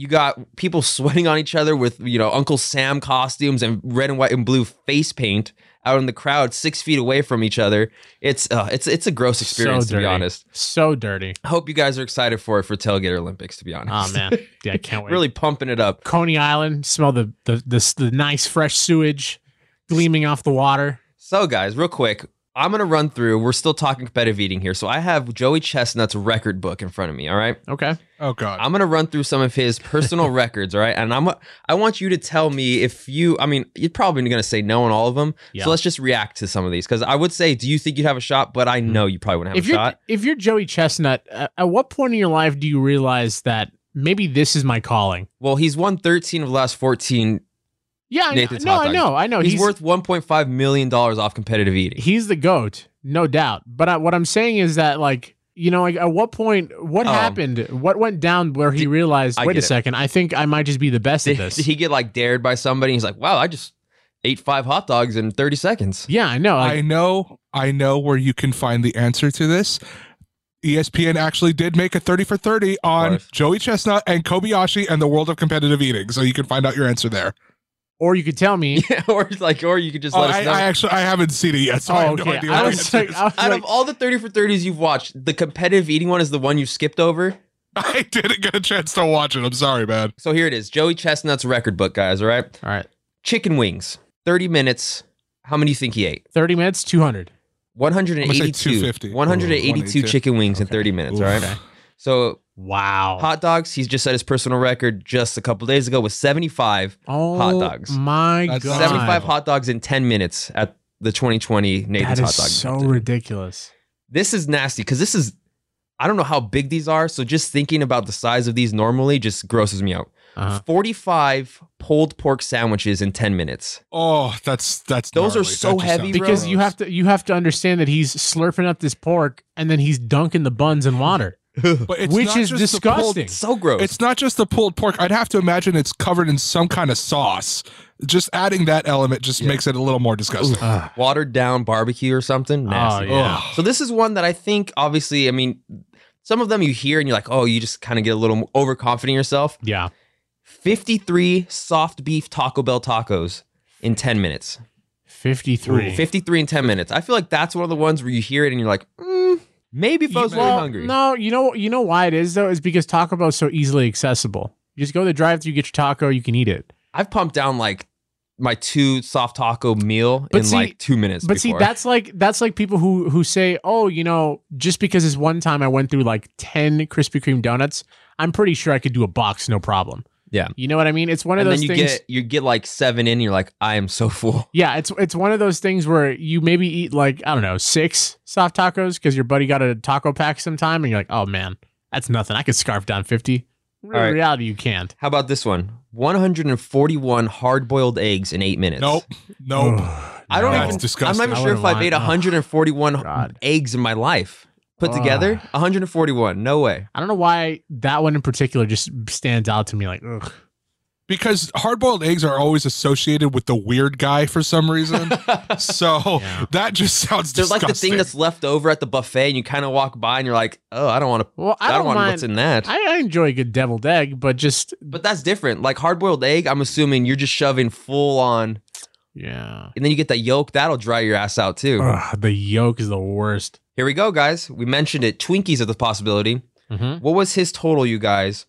[SPEAKER 2] You got people sweating on each other with you know Uncle Sam costumes and red and white and blue face paint out in the crowd, six feet away from each other. It's uh, it's it's a gross experience to be honest.
[SPEAKER 3] So dirty.
[SPEAKER 2] I hope you guys are excited for it for Tailgate Olympics. To be honest,
[SPEAKER 3] Oh man. Yeah, I can't wait.
[SPEAKER 2] really pumping it up.
[SPEAKER 3] Coney Island, smell the the the, the nice fresh sewage gleaming off the water.
[SPEAKER 2] So, guys, real quick, I'm gonna run through. We're still talking competitive eating here, so I have Joey Chestnut's record book in front of me. All right,
[SPEAKER 3] Okay.
[SPEAKER 4] Oh God.
[SPEAKER 2] I'm gonna run through some of his personal records. All right, and I'm I want you to tell me if you. I mean, you're probably gonna say no on all of them.
[SPEAKER 3] Yeah.
[SPEAKER 2] So let's just react to some of these because I would say, do you think you'd have a shot? But I hmm. know you probably wouldn't have
[SPEAKER 3] If
[SPEAKER 2] a
[SPEAKER 3] you're
[SPEAKER 2] shot.
[SPEAKER 3] if you're Joey Chestnut, at, at what point in your life do you realize that maybe this is my calling?
[SPEAKER 2] Well, he's won 13 of the last 14.
[SPEAKER 3] Yeah, I,
[SPEAKER 2] Nathan's
[SPEAKER 3] no,
[SPEAKER 2] hot
[SPEAKER 3] I know, I know.
[SPEAKER 2] he's, worth 1.5 million dollars off competitive eating.
[SPEAKER 3] he's the goat, no doubt. But I, what I'm saying is that like you know, like at what point, what
[SPEAKER 2] Um,
[SPEAKER 3] happened, what went down where he
[SPEAKER 2] did-
[SPEAKER 3] realized,
[SPEAKER 2] I
[SPEAKER 3] wait a
[SPEAKER 2] get it.
[SPEAKER 3] second, I think I might just be the best
[SPEAKER 2] Did,
[SPEAKER 3] at this.
[SPEAKER 2] did he get like dared by somebody? He's like, wow, I just ate five hot dogs in 30 seconds.
[SPEAKER 3] yeah, I know. Like,
[SPEAKER 4] I know, I know where you can find the answer to this. ESPN actually did make a 30 for 30 on. Joey Chestnut and Kobayashi and the world of competitive eating. So you can find out your answer there.
[SPEAKER 3] Or you could tell me.
[SPEAKER 2] Yeah, or like, or you could just
[SPEAKER 4] Oh,
[SPEAKER 2] let us
[SPEAKER 4] I,
[SPEAKER 2] know.
[SPEAKER 4] I actually I haven't seen it yet, so I
[SPEAKER 3] oh,
[SPEAKER 4] have no
[SPEAKER 3] okay.
[SPEAKER 4] idea.
[SPEAKER 3] I was like, I was
[SPEAKER 2] Out
[SPEAKER 3] like,
[SPEAKER 2] of all the 30 for 30s you've watched, the competitive eating one is the one you skipped over.
[SPEAKER 4] I didn't get a chance to watch it. I'm sorry, man.
[SPEAKER 2] So here it is Joey Chestnut's record book, guys. All right.
[SPEAKER 3] all right,
[SPEAKER 2] Chicken wings, 30 minutes. How many do you think he ate?
[SPEAKER 3] thirty minutes, two hundred.
[SPEAKER 2] 182.
[SPEAKER 4] 250.
[SPEAKER 2] 182
[SPEAKER 4] 182.
[SPEAKER 2] chicken wings in 30 minutes.
[SPEAKER 4] Oof.
[SPEAKER 2] All right. So
[SPEAKER 3] Wow.
[SPEAKER 2] hot dogs, he's just set his personal record just a couple days ago with 75.
[SPEAKER 3] oh,
[SPEAKER 2] hot dogs.
[SPEAKER 3] My
[SPEAKER 4] That's
[SPEAKER 3] God.
[SPEAKER 2] 75 hot dogs in 10 minutes at the 2020 Nathan's
[SPEAKER 3] That
[SPEAKER 2] Hot
[SPEAKER 3] is
[SPEAKER 2] Dog.
[SPEAKER 3] so
[SPEAKER 2] Competition.
[SPEAKER 3] ridiculous.
[SPEAKER 2] This is nasty because this is, I don't know how big these are. So just thinking about the size of these normally just grosses me out.
[SPEAKER 3] Uh-huh.
[SPEAKER 2] 45 pulled pork sandwiches in 10 minutes.
[SPEAKER 4] Oh, that's that's
[SPEAKER 2] Those are so heavy,
[SPEAKER 4] sounds
[SPEAKER 2] bro.
[SPEAKER 3] Because you have to you have to understand that he's slurping up this pork and then he's dunking the buns in water,
[SPEAKER 4] but it's
[SPEAKER 3] which
[SPEAKER 4] not
[SPEAKER 3] is
[SPEAKER 4] just the pulled-
[SPEAKER 3] disgusting.
[SPEAKER 2] So gross.
[SPEAKER 4] It's not just the pulled pork. I'd have to imagine it's covered in some kind of sauce. Just adding that element just
[SPEAKER 2] Yeah.
[SPEAKER 4] makes it a little more disgusting.
[SPEAKER 3] Ugh.
[SPEAKER 2] watered down barbecue or something. Nasty.
[SPEAKER 3] Oh, yeah.
[SPEAKER 2] So this is one that I think, obviously, I mean, some of them you hear and you're like, oh, you just kind of get a little overconfident in yourself.
[SPEAKER 3] Yeah.
[SPEAKER 2] 53 soft beef Taco Bell tacos in 10 minutes.
[SPEAKER 3] 53.
[SPEAKER 2] 53 in 10 minutes. I feel like that's one of the ones where you hear it and you're like, mm, maybe if I was
[SPEAKER 3] Well,
[SPEAKER 2] hungry.
[SPEAKER 3] No, you know you know why it is though is because Taco Bell is so easily accessible. You just go to the drive-through, you get your taco, you can eat it.
[SPEAKER 2] I've pumped down like my two soft taco meal
[SPEAKER 3] But
[SPEAKER 2] in
[SPEAKER 3] see-
[SPEAKER 2] like two minutes.
[SPEAKER 3] But see, that's like that's like people who who say, "Oh, you know, just because this one time I went through like 10 Krispy Kreme donuts, I'm pretty sure I could do a box no problem."
[SPEAKER 2] Yeah.
[SPEAKER 3] You know what I mean? It's one of
[SPEAKER 2] and
[SPEAKER 3] those
[SPEAKER 2] then you
[SPEAKER 3] things
[SPEAKER 2] get you get like seven in, you're like, I am so full.
[SPEAKER 3] Yeah, it's it's one of those things where you maybe eat like I don't know six soft tacos because your buddy got a taco pack sometime, and you're like, oh man, that's nothing. I could scarf down fifty. In
[SPEAKER 2] All right.
[SPEAKER 3] reality, you can't.
[SPEAKER 2] How about this one? 141 hard boiled eggs in eight minutes.
[SPEAKER 4] Nope. Nope.
[SPEAKER 2] I don't
[SPEAKER 4] That's
[SPEAKER 2] even.
[SPEAKER 4] disgusting.
[SPEAKER 2] I'm not even sure if I've ate 141
[SPEAKER 3] God.
[SPEAKER 2] eggs in my life put
[SPEAKER 3] Ugh.
[SPEAKER 2] together. 141. No way.
[SPEAKER 3] I don't know why that one in particular just stands out to me. Like, ugh.
[SPEAKER 4] Because hard boiled eggs are always associated with the weird guy for some reason. so
[SPEAKER 3] Yeah.
[SPEAKER 4] that just sounds
[SPEAKER 2] They're
[SPEAKER 4] disgusting.
[SPEAKER 2] like the thing that's left over at the buffet, and you kind of walk by, and you're like, "Oh, I don't want to.
[SPEAKER 3] well,
[SPEAKER 2] I,
[SPEAKER 3] I
[SPEAKER 2] don't,
[SPEAKER 3] don't
[SPEAKER 2] want
[SPEAKER 3] mind.
[SPEAKER 2] what's in that."
[SPEAKER 3] I, I enjoy a good deviled egg, but just
[SPEAKER 2] but that's different. Like hard boiled egg, I'm assuming you're just shoving full on,
[SPEAKER 3] yeah,
[SPEAKER 2] and then you get that yolk. That'll dry your ass out too.
[SPEAKER 3] Ugh, the yolk is the worst.
[SPEAKER 2] Here we go, guys. We mentioned it. Twinkies are the possibility.
[SPEAKER 3] Mm-hmm.
[SPEAKER 2] What was his total, you guys,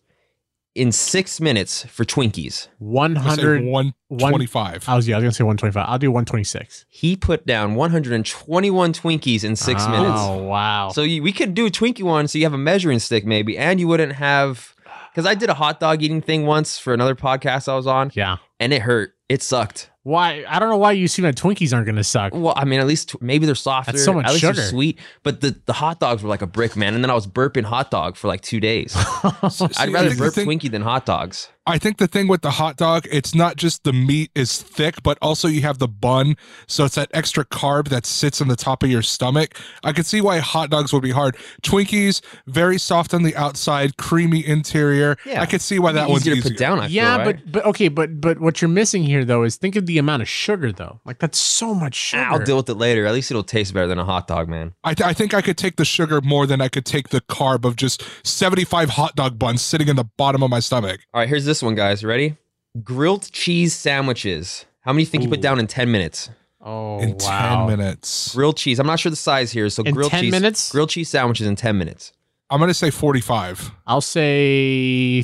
[SPEAKER 2] in six minutes for Twinkies?
[SPEAKER 3] One
[SPEAKER 4] I
[SPEAKER 3] hundred.
[SPEAKER 4] 125.
[SPEAKER 3] I was yeah, I was gonna say one twenty five. I'll do one twenty six.
[SPEAKER 2] He put down 121 Twinkies in six minutes.
[SPEAKER 3] Oh wow.
[SPEAKER 2] So you, we could do a Twinkie one, so you have a measuring stick maybe, and you wouldn't have. Because I did a hot dog eating thing once for another podcast I was on,
[SPEAKER 3] yeah.
[SPEAKER 2] and it hurt. It sucked.
[SPEAKER 3] Why? I don't know why you assume that Twinkies aren't gonna suck.
[SPEAKER 2] Well, I mean, at least maybe they're softer.
[SPEAKER 3] That's so much
[SPEAKER 2] at least
[SPEAKER 3] sugar.
[SPEAKER 2] they're sweet. But the, the hot dogs were like a brick, man. And then I was burping hot dog for like two days.
[SPEAKER 4] See,
[SPEAKER 2] oh,
[SPEAKER 4] I'd
[SPEAKER 2] rather burp
[SPEAKER 4] thing-
[SPEAKER 2] Twinkie than hot dogs.
[SPEAKER 4] I think the thing with the hot dog, it's not just the meat is thick, but also you have the bun. So it's that extra carb that sits on the top of your stomach. I could see why hot dogs would be hard. Twinkies, very soft on the outside, creamy interior.
[SPEAKER 2] Yeah.
[SPEAKER 4] I could see why that one's
[SPEAKER 2] easier to
[SPEAKER 4] easier.
[SPEAKER 2] put down. I
[SPEAKER 3] yeah,
[SPEAKER 2] feel, right?
[SPEAKER 3] but but okay, but but what you're missing here though is think of the amount of sugar though. Like that's so much ah, sugar.
[SPEAKER 2] I'll deal with it later. At least it'll taste better than a hot dog, man.
[SPEAKER 4] I, th- I think I could take the sugar more than I could take the carb of just 75 hot dog buns sitting in the bottom of my stomach.
[SPEAKER 2] All right, here's this one, guys. Ready? Grilled cheese sandwiches. How many do you think you put down in 10 minutes?
[SPEAKER 3] oh
[SPEAKER 4] in
[SPEAKER 3] wow.
[SPEAKER 4] 10 minutes.
[SPEAKER 2] Grilled cheese. I'm not sure the size here. So
[SPEAKER 3] In
[SPEAKER 2] grilled
[SPEAKER 3] 10
[SPEAKER 2] cheese.
[SPEAKER 3] minutes?
[SPEAKER 2] Grilled cheese sandwiches in 10 minutes.
[SPEAKER 4] I'm going to say 45.
[SPEAKER 3] I'll say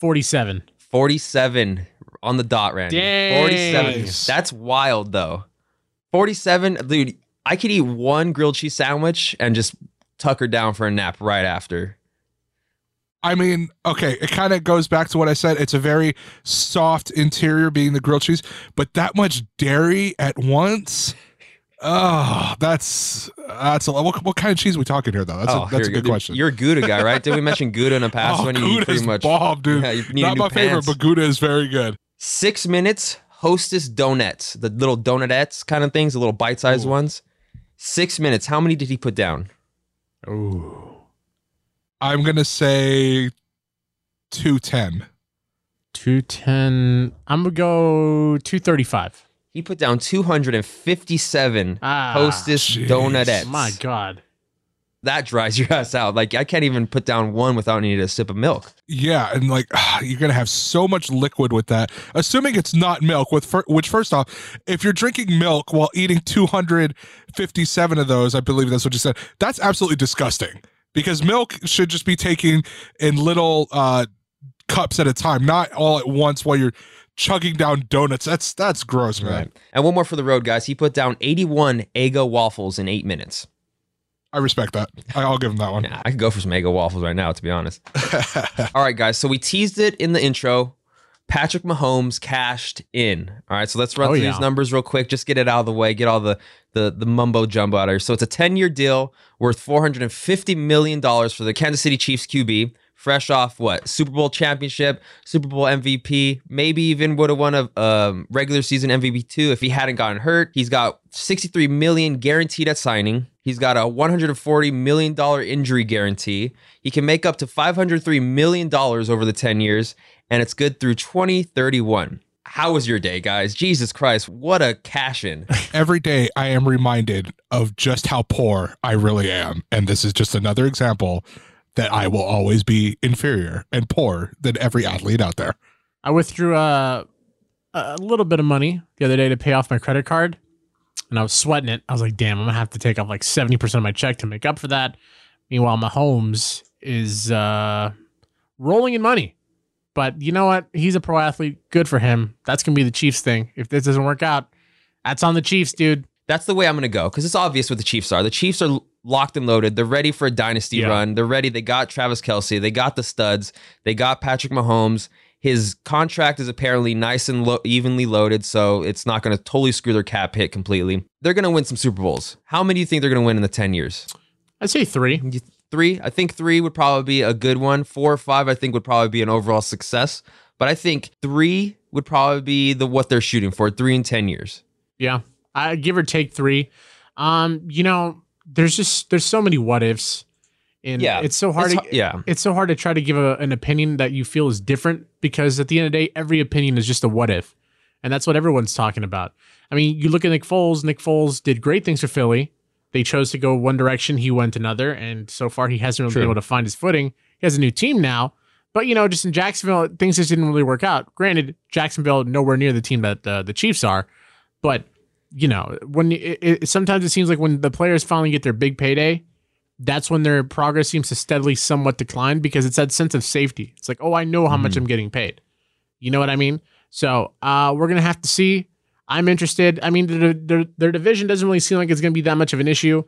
[SPEAKER 3] 47.
[SPEAKER 2] 47 on the dot, Randy.
[SPEAKER 3] Dang.
[SPEAKER 2] 47. That's wild, though. 47, dude. I could eat one grilled cheese sandwich and just tuck her down for a nap right after.
[SPEAKER 4] I mean, okay, it kind of goes back to what I said. It's a very soft interior being the grilled cheese, but that much dairy at once. Oh, that's that's a lot. What, what kind of cheese are we talking here, though? That's
[SPEAKER 2] oh,
[SPEAKER 4] a, that's a good
[SPEAKER 2] go.
[SPEAKER 4] question.
[SPEAKER 2] You're a Gouda guy, right? Did we mention Gouda in the past
[SPEAKER 4] oh,
[SPEAKER 2] when you eat
[SPEAKER 4] Gouda's
[SPEAKER 2] pretty much?
[SPEAKER 4] bomb, dude.
[SPEAKER 2] Yeah,
[SPEAKER 4] Not my favorite, but Gouda is very good.
[SPEAKER 2] Six minutes, Hostess donuts, the little donutettes kind of things, the little bite-sized
[SPEAKER 4] Ooh.
[SPEAKER 2] ones. Six minutes. How many did he put down?
[SPEAKER 3] Ooh.
[SPEAKER 4] I'm gonna say two ten.
[SPEAKER 3] 210. I'm going to go 235.
[SPEAKER 2] He put down 257
[SPEAKER 3] Ah,
[SPEAKER 2] Hostess
[SPEAKER 4] jeez.
[SPEAKER 2] donutettes.
[SPEAKER 3] My God.
[SPEAKER 2] That dries your ass out. Like I can't even put down one without needing a sip of milk.
[SPEAKER 4] Yeah, and like you're gonna have so much liquid with that. Assuming it's not milk, with fir- which first off, if you're drinking milk while eating 257 of those, I believe that's what you said. That's absolutely disgusting. Because milk should just be taken in little uh, cups at a time, not all at once while you're chugging down donuts. That's that's gross, man.
[SPEAKER 2] And one more for the road, guys. He put down 81 Eggo waffles in eight minutes.
[SPEAKER 4] I respect that. I'll give him that one.
[SPEAKER 2] Yeah, I could go for some Eggo waffles right now, to be honest. All right, guys. So we teased it in the intro. Patrick Mahomes cashed in. All right, so let's run
[SPEAKER 3] Oh,
[SPEAKER 2] through
[SPEAKER 3] yeah.
[SPEAKER 2] these numbers real quick. Just get it out of the way. Get all the the the mumbo jumbo out of here. So it's a ten year deal worth four hundred and fifty million dollars for the Kansas City Chiefs QB. Fresh off what Super Bowl championship, Super Bowl MVP, maybe even would have won a um, regular season MVP too if he hadn't gotten hurt. He's got 63 million guaranteed at signing. He's got a 140 million dollar injury guarantee. He can make up to 503 million dollars over the 10 years, and it's good through 2031. How was your day, guys? Jesus Christ, what a cash in.
[SPEAKER 4] Every day I am reminded of just how poor I really am. And this is just another example that I will always be inferior and poor than every athlete out there.
[SPEAKER 3] I withdrew uh, a little bit of money the other day to pay off my credit card, and I was sweating it. I was like, "Damn, I'm gonna have to take off like seventy percent of my check to make up for that." Meanwhile, Mahomes is uh, rolling in money, but you know what? He's a pro athlete. Good for him. That's gonna be the Chiefs thing. If this doesn't work out, that's on the Chiefs, dude.
[SPEAKER 2] That's the way I'm going to go because it's obvious what the Chiefs are. The Chiefs are locked and loaded. They're ready for a dynasty
[SPEAKER 3] Yeah.
[SPEAKER 2] run. They're ready. They got Travis Kelce. They got the studs. They got Patrick Mahomes. His contract is apparently nice and lo- evenly loaded, so it's not going to totally screw their cap hit completely. They're going to win some Super Bowls. How many do you think they're going to win in the 10 years?
[SPEAKER 3] I'd say three.
[SPEAKER 2] Three? I think three would probably be a good one. Four or five, I think, would probably be an overall success. But I think three would probably be the what they're shooting for. Three in 10 years.
[SPEAKER 3] Yeah, I give or take three. Um, you know, there's just there's so many what ifs, and
[SPEAKER 2] Yeah,
[SPEAKER 3] it's so hard.
[SPEAKER 2] It's
[SPEAKER 3] to,
[SPEAKER 2] yeah.
[SPEAKER 3] it's so hard to try to give a, an opinion that you feel is different because at the end of the day, every opinion is just a what if, and that's what everyone's talking about. I mean, you look at Nick Foles. Nick Foles did great things for Philly. They chose to go one direction. He went another, and so far he hasn't really
[SPEAKER 2] True.
[SPEAKER 3] been able to find his footing. He has a new team now, but you know, just in Jacksonville, things just didn't really work out. Granted, Jacksonville nowhere near the team that uh, the Chiefs are, but you know, when it, it, sometimes it seems like when the players finally get their big payday, that's when their progress seems to steadily somewhat decline because it's that sense of safety. It's like, oh, I know how much I'm getting paid. You know what I mean? So uh, we're gonna have to see. I'm interested. I mean, their, their, their division doesn't really seem like it's gonna be that much of an issue.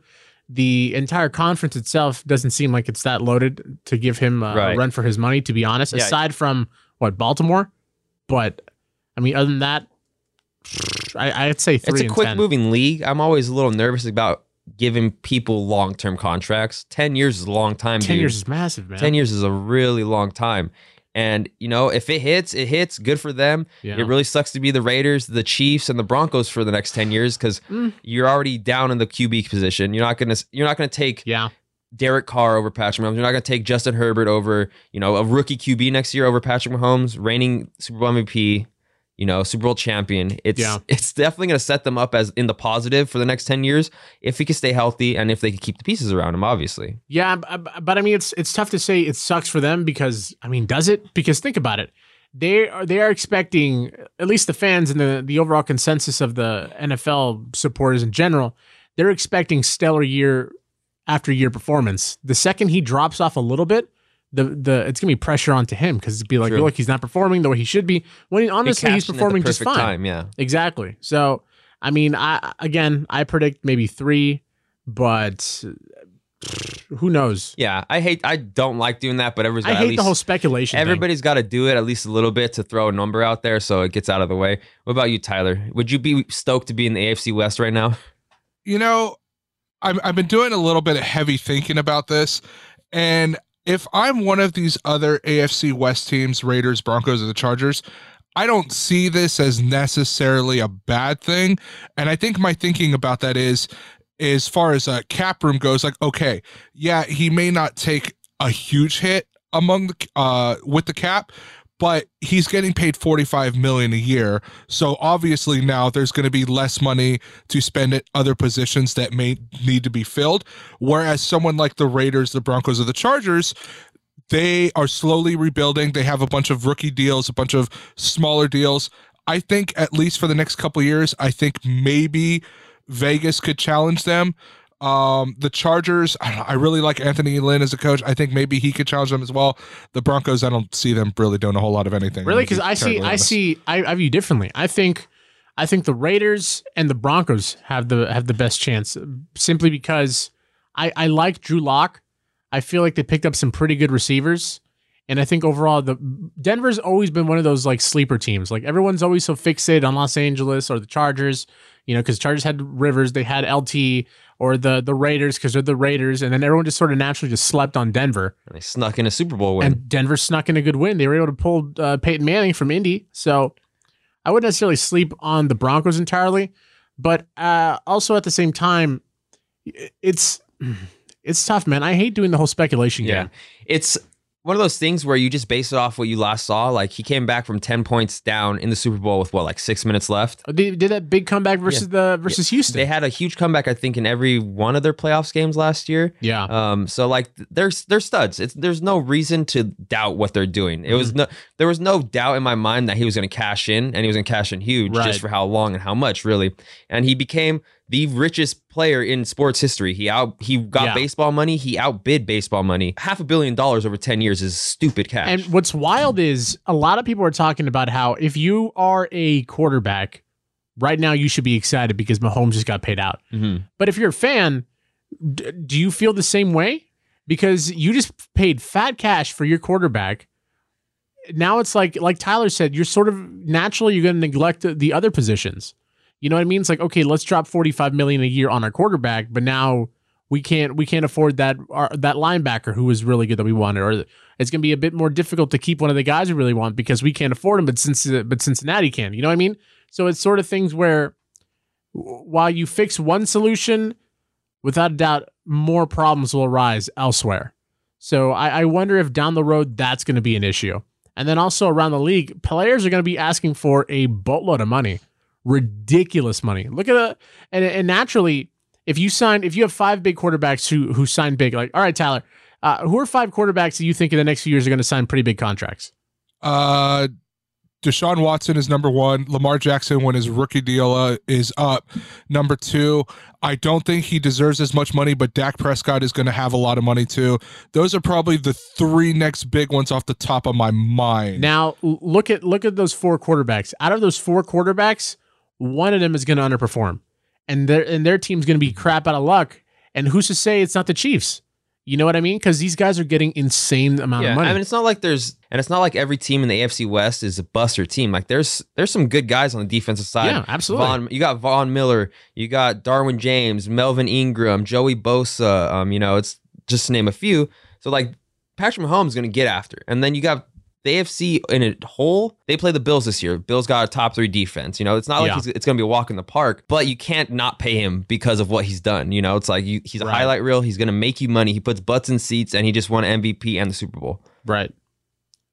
[SPEAKER 3] The entire conference itself doesn't seem like it's that loaded to give him uh,
[SPEAKER 2] Right.
[SPEAKER 3] a run for his money. To be honest,
[SPEAKER 2] Yeah.
[SPEAKER 3] aside from what Baltimore, but I mean, other than that, I, I'd say three.
[SPEAKER 2] It's a quick
[SPEAKER 3] 10.
[SPEAKER 2] moving league. I'm always a little nervous about giving people long term contracts. 10 years is a long time,
[SPEAKER 3] Ten
[SPEAKER 2] dude.
[SPEAKER 3] years is massive, man.
[SPEAKER 2] 10 years is a really long time. And you know, if it hits, it hits. Good for them.
[SPEAKER 3] Yeah.
[SPEAKER 2] It really sucks to be the Raiders, the Chiefs, and the Broncos for the next ten years because
[SPEAKER 3] Mm.
[SPEAKER 2] you're already down in the QB position. You're not gonna you're not gonna take
[SPEAKER 3] Yeah.
[SPEAKER 2] Derek Carr over Patrick Mahomes. You're not gonna take Justin Herbert over you know a rookie QB next year over Patrick Mahomes, reigning Super Bowl MVP. You know, Super Bowl champion. It's
[SPEAKER 3] Yeah.
[SPEAKER 2] it's definitely going to set them up as in the positive for the next ten years if he can stay healthy and if they can keep the pieces around him. Obviously,
[SPEAKER 3] Yeah, but I mean, it's it's tough to say it sucks for them because I mean, does it? Because think about it, they are they are expecting at least the fans and the the overall consensus of the NFL supporters in general, they're expecting stellar year after year performance. The second he drops off a little bit, the the it's gonna be pressure onto him because it'd be like,
[SPEAKER 2] True.
[SPEAKER 3] look, he's not performing the way he should be. When he, honestly,
[SPEAKER 2] He
[SPEAKER 3] he's
[SPEAKER 2] cashed in at the
[SPEAKER 3] performing just fine.
[SPEAKER 2] Time, yeah.
[SPEAKER 3] Exactly. So, I mean, I again, I predict maybe three, but who knows?
[SPEAKER 2] Yeah, I hate. I don't like doing that, but everybody's
[SPEAKER 3] I
[SPEAKER 2] got at
[SPEAKER 3] hate
[SPEAKER 2] least,
[SPEAKER 3] the whole speculation.
[SPEAKER 2] Everybody's got to do it at least a little bit to throw a number out there so it gets out of the way. What about you, Tyler? Would you be stoked to be in the AFC West right now?
[SPEAKER 4] you know, I'm, I've been doing a little bit of heavy thinking about this. And if I'm one of these other AFC West teams, Raiders, Broncos, or the Chargers, I don't see this as necessarily a bad thing. And I think my thinking about that is, as far as a cap room goes, like, okay, yeah, he may not take a huge hit among the uh with the cap, but he's getting paid 45 million a year. So obviously now there's going to be less money to spend at other positions that may need to be filled. Whereas someone like the Raiders, the Broncos, or the Chargers, they are slowly rebuilding. They have a bunch of rookie deals, a bunch of smaller deals. I think at least for the next couple years, I think maybe Vegas could challenge them. Um, the Chargers, I, know, I really like Anthony Lynn as a coach. I think maybe he could challenge them as well. The Broncos, I don't see them really doing a whole lot of anything.
[SPEAKER 3] really because I see, I see, I, I view differently. I think, I think the Raiders and the Broncos have the have the best chance simply because I I like Drew Lock. I feel like they picked up some pretty good receivers. And I think overall, the Denver's always been one of those like sleeper teams. Like everyone's always so fixated on Los Angeles or the Chargers, you know, because Chargers had Rivers, they had LT, or the the Raiders because they're the Raiders, and then everyone just sort of naturally just slept on Denver.
[SPEAKER 2] And they snuck in a Super Bowl win.
[SPEAKER 3] And Denver snuck in a good win. They were able to pull uh, Peyton Manning from Indy. So I wouldn't necessarily sleep on the Broncos entirely, but uh, also at the same time, it's it's tough, man. I hate doing the whole speculation
[SPEAKER 2] Yeah.
[SPEAKER 3] game.
[SPEAKER 2] It's one of those things where you just base it off what you last saw. Like he came back from 10 points down in the Super Bowl with what, like six minutes left?
[SPEAKER 3] They did that big comeback versus the versus Houston.
[SPEAKER 2] They had a huge comeback, I think, in every one of their playoffs games last year.
[SPEAKER 3] yeah.
[SPEAKER 2] Um, so like they're they're studs. It's there's no reason to doubt what they're doing. It was
[SPEAKER 3] Mm-hmm.
[SPEAKER 2] no there was no doubt in my mind that he was going to cash in and he was going to cash in huge
[SPEAKER 3] Right.
[SPEAKER 2] just for how long and how much really. And he became the richest player in sports history. He out he got
[SPEAKER 3] Yeah.
[SPEAKER 2] baseball money. He outbid baseball money. Half a billion dollars over ten years is stupid cash.
[SPEAKER 3] And what's wild is a lot of people are talking about how if you are a quarterback right now, you should be excited because Mahomes just got paid out.
[SPEAKER 2] Mhm.
[SPEAKER 3] But if you're a fan, d- do you feel the same way? Because you just paid fat cash for your quarterback. Now it's like, like Tyler said, you're sort of naturally you're going to neglect the, the other positions. You know what I mean? It's like, okay, let's drop 45 million a year on our quarterback, but now we can't we can't afford that our, that linebacker who was really good that we wanted, or it's going to be a bit more difficult to keep one of the guys we really want because we can't afford him, but since but Cincinnati can. You know what I mean? So it's sort of things where while you fix one solution, without a doubt, more problems will arise elsewhere. So I, I wonder if down the road that's going to be an issue. And then also around the league, players are going to be asking for a boatload of money, ridiculous money. Look at it, and, and naturally, if you sign, if you have five big quarterbacks who who sign big, like all right, Tyler, uh, who are five quarterbacks that you think in the next few years are going to sign pretty big contracts?
[SPEAKER 4] Uh, Deshaun Watson is number one. Lamar Jackson, when his rookie deal uh, is up, number two. I don't think he deserves as much money, but Dak Prescott is going to have a lot of money too. Those are probably the three next big ones off the top of my mind.
[SPEAKER 3] Now look at look at those four quarterbacks. Out of those four quarterbacks, one of them is going to underperform, and their and their team's going to be crap out of luck. And who's to say it's not the Chiefs? You know what I mean? Because these guys are getting insane amount
[SPEAKER 2] yeah,
[SPEAKER 3] of money.
[SPEAKER 2] I mean, it's not like there's, and it's not like every team in the AFC West is a buster team. Like there's, there's some good guys on the defensive side.
[SPEAKER 3] Yeah, absolutely.
[SPEAKER 2] Von, you got Von Miller, you got Derwin James, Melvin Ingram, Joey Bosa. Um, you know, it's just to name a few. So like Patrick Mahomes is going to get after, and then you got the AFC in a whole, they play the Bills this year. Bills got a top three defense. You know, it's not like
[SPEAKER 3] Yeah.
[SPEAKER 2] he's, it's going to be a walk in the park, but you can't not pay him because of what he's done. You know, it's like you, he's a
[SPEAKER 3] Right.
[SPEAKER 2] highlight reel. He's going to make you money. He puts butts in seats, and he just won MVP and the Super Bowl.
[SPEAKER 3] Right.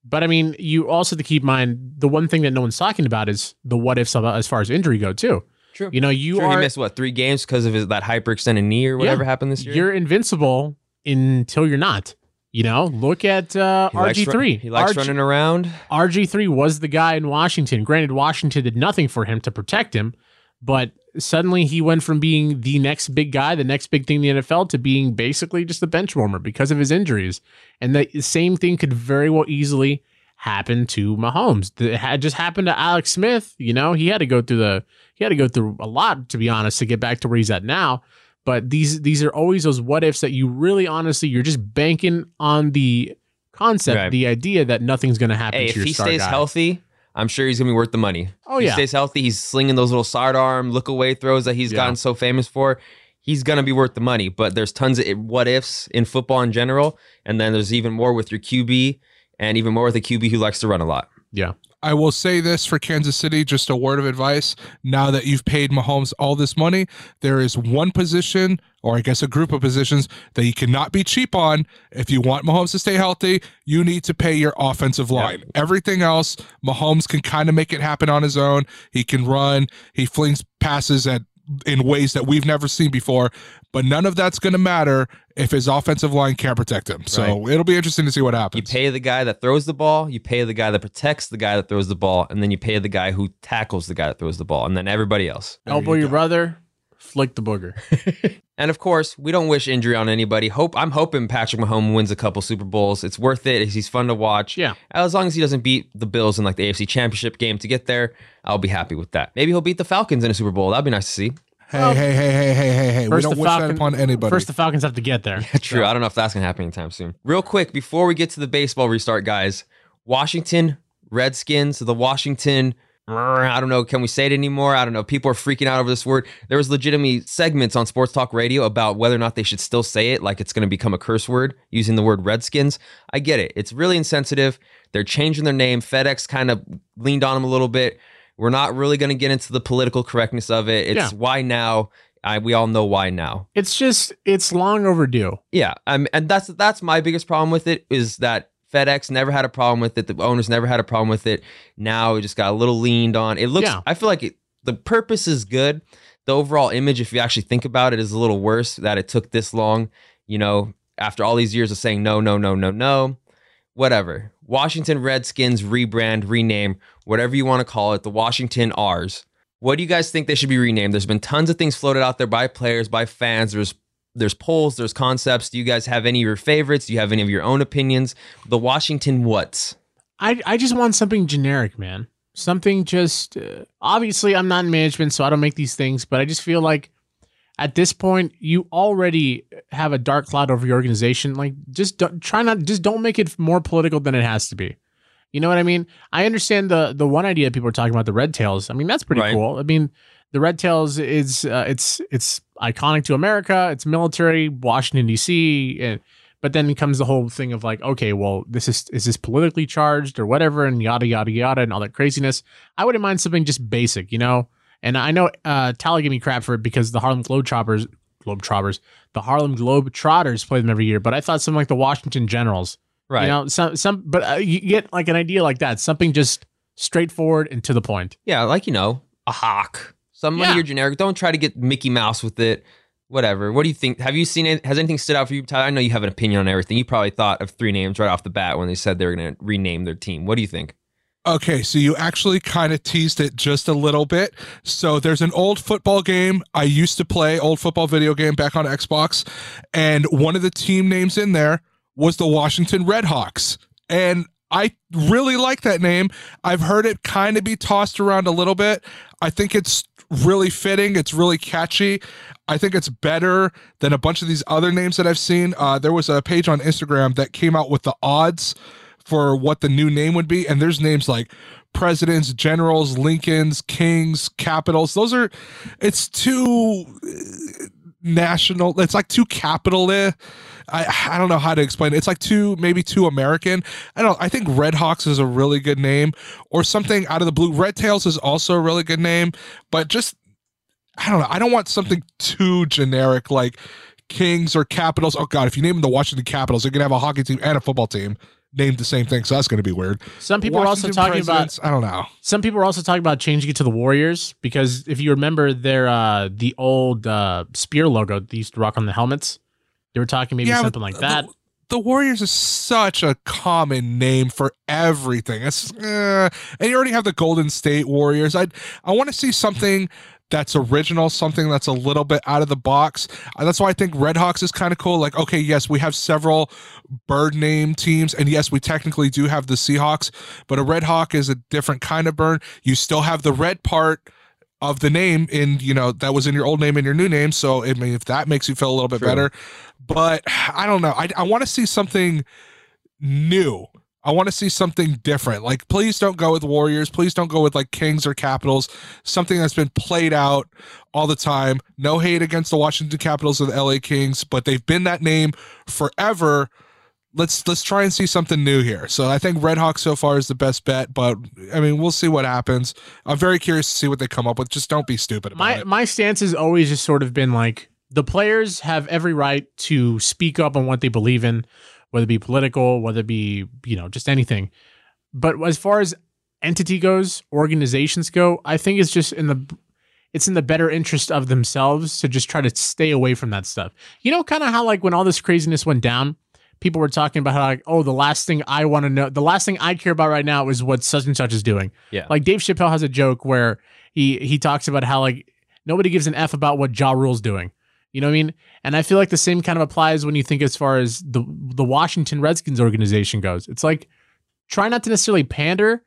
[SPEAKER 3] But I mean, you also have to keep in mind the one thing that no one's talking about is the what ifs as far as injury go too.
[SPEAKER 2] True.
[SPEAKER 3] You know, you
[SPEAKER 2] Sure,
[SPEAKER 3] are
[SPEAKER 2] he missed what three games because of his that hyperextended knee or whatever happened this year.
[SPEAKER 3] you're invincible until you're not. You know, look at uh,
[SPEAKER 2] He likes
[SPEAKER 3] RG
[SPEAKER 2] run-
[SPEAKER 3] three.
[SPEAKER 2] He likes running around.
[SPEAKER 3] RG three was the guy in Washington. Granted, Washington did nothing for him to protect him, but suddenly he went from being the next big guy, the next big thing in the NFL, to being basically just a bench warmer because of his injuries. And the same thing could very well easily happen to Mahomes. It had just happened to Alex Smith. You know, he had to go through the he had to go through a lot to be honest to get back to where he's at now. But these these are always those what ifs that you really honestly you're just banking on the concept,
[SPEAKER 2] Right.
[SPEAKER 3] the idea that nothing's going to happen
[SPEAKER 2] Hey,
[SPEAKER 3] to
[SPEAKER 2] if he stays
[SPEAKER 3] guy.
[SPEAKER 2] healthy, I'm sure he's gonna be worth the money.
[SPEAKER 3] Oh,
[SPEAKER 2] If
[SPEAKER 3] yeah.
[SPEAKER 2] he stays healthy. He's slinging those little sidearm look away throws that he's
[SPEAKER 3] Yeah.
[SPEAKER 2] gotten so famous for. He's gonna be worth the money. But there's tons of what ifs in football in general, and then there's even more with your QB, and even more with a QB who likes to run a lot.
[SPEAKER 3] Yeah.
[SPEAKER 4] I will say this for Kansas City, just a word of advice. Now that you've paid Mahomes all this money, there is one position, or I guess a group of positions, that you cannot be cheap on. If you want Mahomes to stay healthy, you need to pay your offensive line. Everything else, Mahomes can kind of make it happen on his own. He can run, he flings passes at in ways that we've never seen before, but none of that's going to matter if his offensive line can't protect him. So it'll be interesting to see what happens.
[SPEAKER 2] You pay the guy that throws the ball, you pay the guy that protects the guy that throws the ball, and then you pay the guy who tackles the guy that throws the ball, and then everybody else.
[SPEAKER 3] Elbow your brother, flick the booger.
[SPEAKER 2] And of course, we don't wish injury on anybody. Hope I'm hoping Patrick Mahomes wins a couple Super Bowls. It's worth it. He's fun to watch.
[SPEAKER 3] Yeah.
[SPEAKER 2] As long as he doesn't beat the Bills in like the AFC Championship game to get there, I'll be happy with that. Maybe he'll beat the Falcons in a Super Bowl. That'd be nice to see.
[SPEAKER 4] Hey, hey, hey, hey, hey, hey, hey. We
[SPEAKER 3] First
[SPEAKER 4] don't
[SPEAKER 3] the
[SPEAKER 4] wish that upon anybody.
[SPEAKER 3] First, the Falcons have to get there.
[SPEAKER 2] True. I don't know if that's gonna happen anytime soon. Real quick, before we get to the baseball restart, guys, Washington Redskins, the Washington. I don't know. Can we say it anymore? I don't know. People are freaking out over this word. There was legitimately segments on Sports Talk Radio about whether or not they should still say it, like it's going to become a curse word using the word Redskins. I get it. It's really insensitive. They're changing their name. FedEx kind of leaned on them a little bit. We're not really going to get into the political correctness of it. It's
[SPEAKER 3] Yeah.
[SPEAKER 2] why now. I, we all know why now.
[SPEAKER 3] It's just it's long overdue.
[SPEAKER 2] Yeah, um, and that's that's my biggest problem with it is that FedEx never had a problem with it. The owners never had a problem with it. Now it just got a little leaned on. It looks.
[SPEAKER 3] Yeah.
[SPEAKER 2] I feel like it, the purpose is good. The overall image, if you actually think about it, is a little worse that it took this long. You know, after all these years of saying no, no, no, no, no, whatever. Washington Redskins rebrand, rename, whatever you want to call it. The Washington R's. What do you guys think they should be renamed? There's been tons of things floated out there by players, by fans. There's there's polls, there's concepts. Do you guys have any of your favorites? Do you have any of your own opinions? The Washington what's?
[SPEAKER 3] I I just want something generic, man. Something just uh, obviously I'm not in management, so I don't make these things, but I just feel like at this point you already have a dark cloud over your organization. Like just don't, try not just don't make it more political than it has to be. You know what I mean? I understand the the one idea people are talking about the red tails. I mean that's pretty
[SPEAKER 2] Right.
[SPEAKER 3] cool. I mean the red tails is uh, it's it's iconic to America. It's military, Washington D.C. and but then comes the whole thing of like, okay, well, this is is this politically charged or whatever, and yada yada yada, and all that craziness. I wouldn't mind something just basic, you know. And I know uh, Tally gave me crap for it because the Harlem Globetrotters, Globetrotters, the Harlem Globetrotters play them every year. But I thought something like the Washington Generals,
[SPEAKER 2] Right.
[SPEAKER 3] you know, some some. But uh, you get like an idea like that, something just straightforward and to the point.
[SPEAKER 2] yeah, like you know, a hawk. Some
[SPEAKER 3] Yeah.
[SPEAKER 2] of your generic. Don't try to get Mickey Mouse with it. Whatever. What do you think? Have you seen it? Has anything stood out for you, Tyler? I know you have an opinion on everything. You probably thought of three names right off the bat when they said they were going to rename their team. What do you think?
[SPEAKER 4] Okay, so you actually kind of teased it just a little bit. So there's an old football game I used to play, old football video game back on Xbox, and one of the team names in there was the Washington Redhawks. And I really like that name. I've heard it kind of be tossed around a little bit. I think it's really fitting. It's really catchy. I think it's better than a bunch of these other names that I've seen. Uh, there was a page on Instagram that came out with the odds for what the new name would be, and there's names like presidents, generals, Lincolns, kings, capitals. Those are, it's too. national. It's like too capital. I I don't know how to explain it. It's like too maybe too American. I don't. I think Red Hawks is a really good name, or something out of the blue. Red Tails is also a really good name, but just I don't know. I don't want something too generic like Kings or Capitals. Oh God, if you name them the Washington Capitals, they're gonna have a hockey team and a football team named the same thing. So that's gonna be weird.
[SPEAKER 3] Some people are also talking about
[SPEAKER 4] I don't know.
[SPEAKER 3] some people are also talking about changing it to the Warriors because if you remember their uh the old uh spear logo they used to rock on the helmets, they were talking maybe
[SPEAKER 4] Yeah,
[SPEAKER 3] something like that.
[SPEAKER 4] The, the Warriors is such a common name for everything. It's uh, and you already have the Golden State Warriors. I I want to see something that's original, something that's a little bit out of the box. Uh, that's why I think Red Hawks is kind of cool. Like, okay, yes, we have several bird name teams, and yes, we technically do have the Seahawks, but a Red Hawk is a different kind of bird. You still have the red part of the name in you know that was in your old name and your new name. So i mean if that makes you feel a little bit
[SPEAKER 2] True.
[SPEAKER 4] better. But i don't know. I, I want to see something new. I want to see something different. Like please don't go with warriors. Please don't go with like kings or capitals. Something that's been played out all the time. No hate against the washington capitals or the la kings but they've been that name forever let's let's try and see something new here. So I think Red Hawk so far is the best bet, but I mean we'll see what happens. I'm very curious to see what they come up with. Just don't be stupid about
[SPEAKER 3] my
[SPEAKER 4] it.
[SPEAKER 3] my stance has always just sort of been like the players have every right to speak up on what they believe in, whether it be political, whether it be you know just anything. But as far as entity goes, organizations go, I think it's just in the it's in the better interest of themselves to just try to stay away from that stuff. You know, kind of how like when all this craziness went down, people were talking about how like, oh, the last thing I want to know, the last thing I care about right now is what such and such is doing.
[SPEAKER 2] Yeah.
[SPEAKER 3] Like Dave Chappelle has a joke where he he talks about how like nobody gives an F about what Ja Rule's doing. You know what I mean? And I feel like the same kind of applies when you think as far as the the Washington Redskins organization goes. It's like try not to necessarily pander,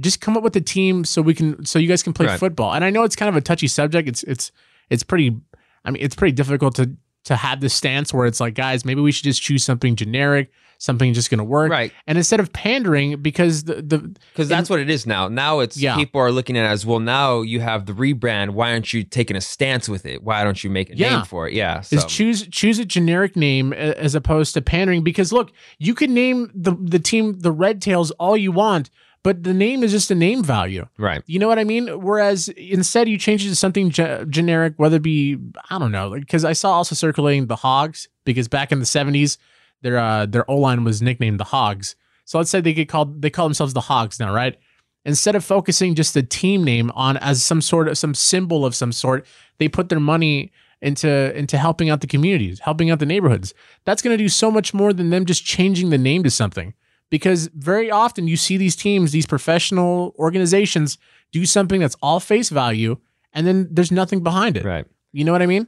[SPEAKER 3] just come up with a team so we can so you guys can play
[SPEAKER 2] Right.
[SPEAKER 3] football. And I know it's kind of a touchy subject. It's it's it's pretty I mean, it's pretty difficult to to have the stance where it's like, guys, maybe we should just choose something generic, something just going to work.
[SPEAKER 2] Right.
[SPEAKER 3] And instead of pandering, because the, the
[SPEAKER 2] Because that's what it is now. Now it's
[SPEAKER 3] Yeah.
[SPEAKER 2] people are looking at it as well. Now you have the rebrand. Why aren't you taking a stance with it? Why don't you make a
[SPEAKER 3] Yeah.
[SPEAKER 2] name for it? Yeah. So.
[SPEAKER 3] is choose choose a generic name as opposed to pandering because look you can name the the team the red tails all you want but the name is just a name value.
[SPEAKER 2] Right.
[SPEAKER 3] you know what i mean? Whereas instead you change it to something ge- generic whether it be i don't know because i saw also circulating the hogs because back in the 70s their uh their o-line was nicknamed the hogs. So let's say they get called they call themselves the hogs now right? Instead of focusing just the team name on as some sort of some symbol of some sort they put their money into into helping out the communities helping out the neighborhoods. That's going to do so much more than them just changing the name to something because very often you see these teams these professional organizations do something that's all face value and then there's nothing behind it
[SPEAKER 2] Right.
[SPEAKER 3] you know what i mean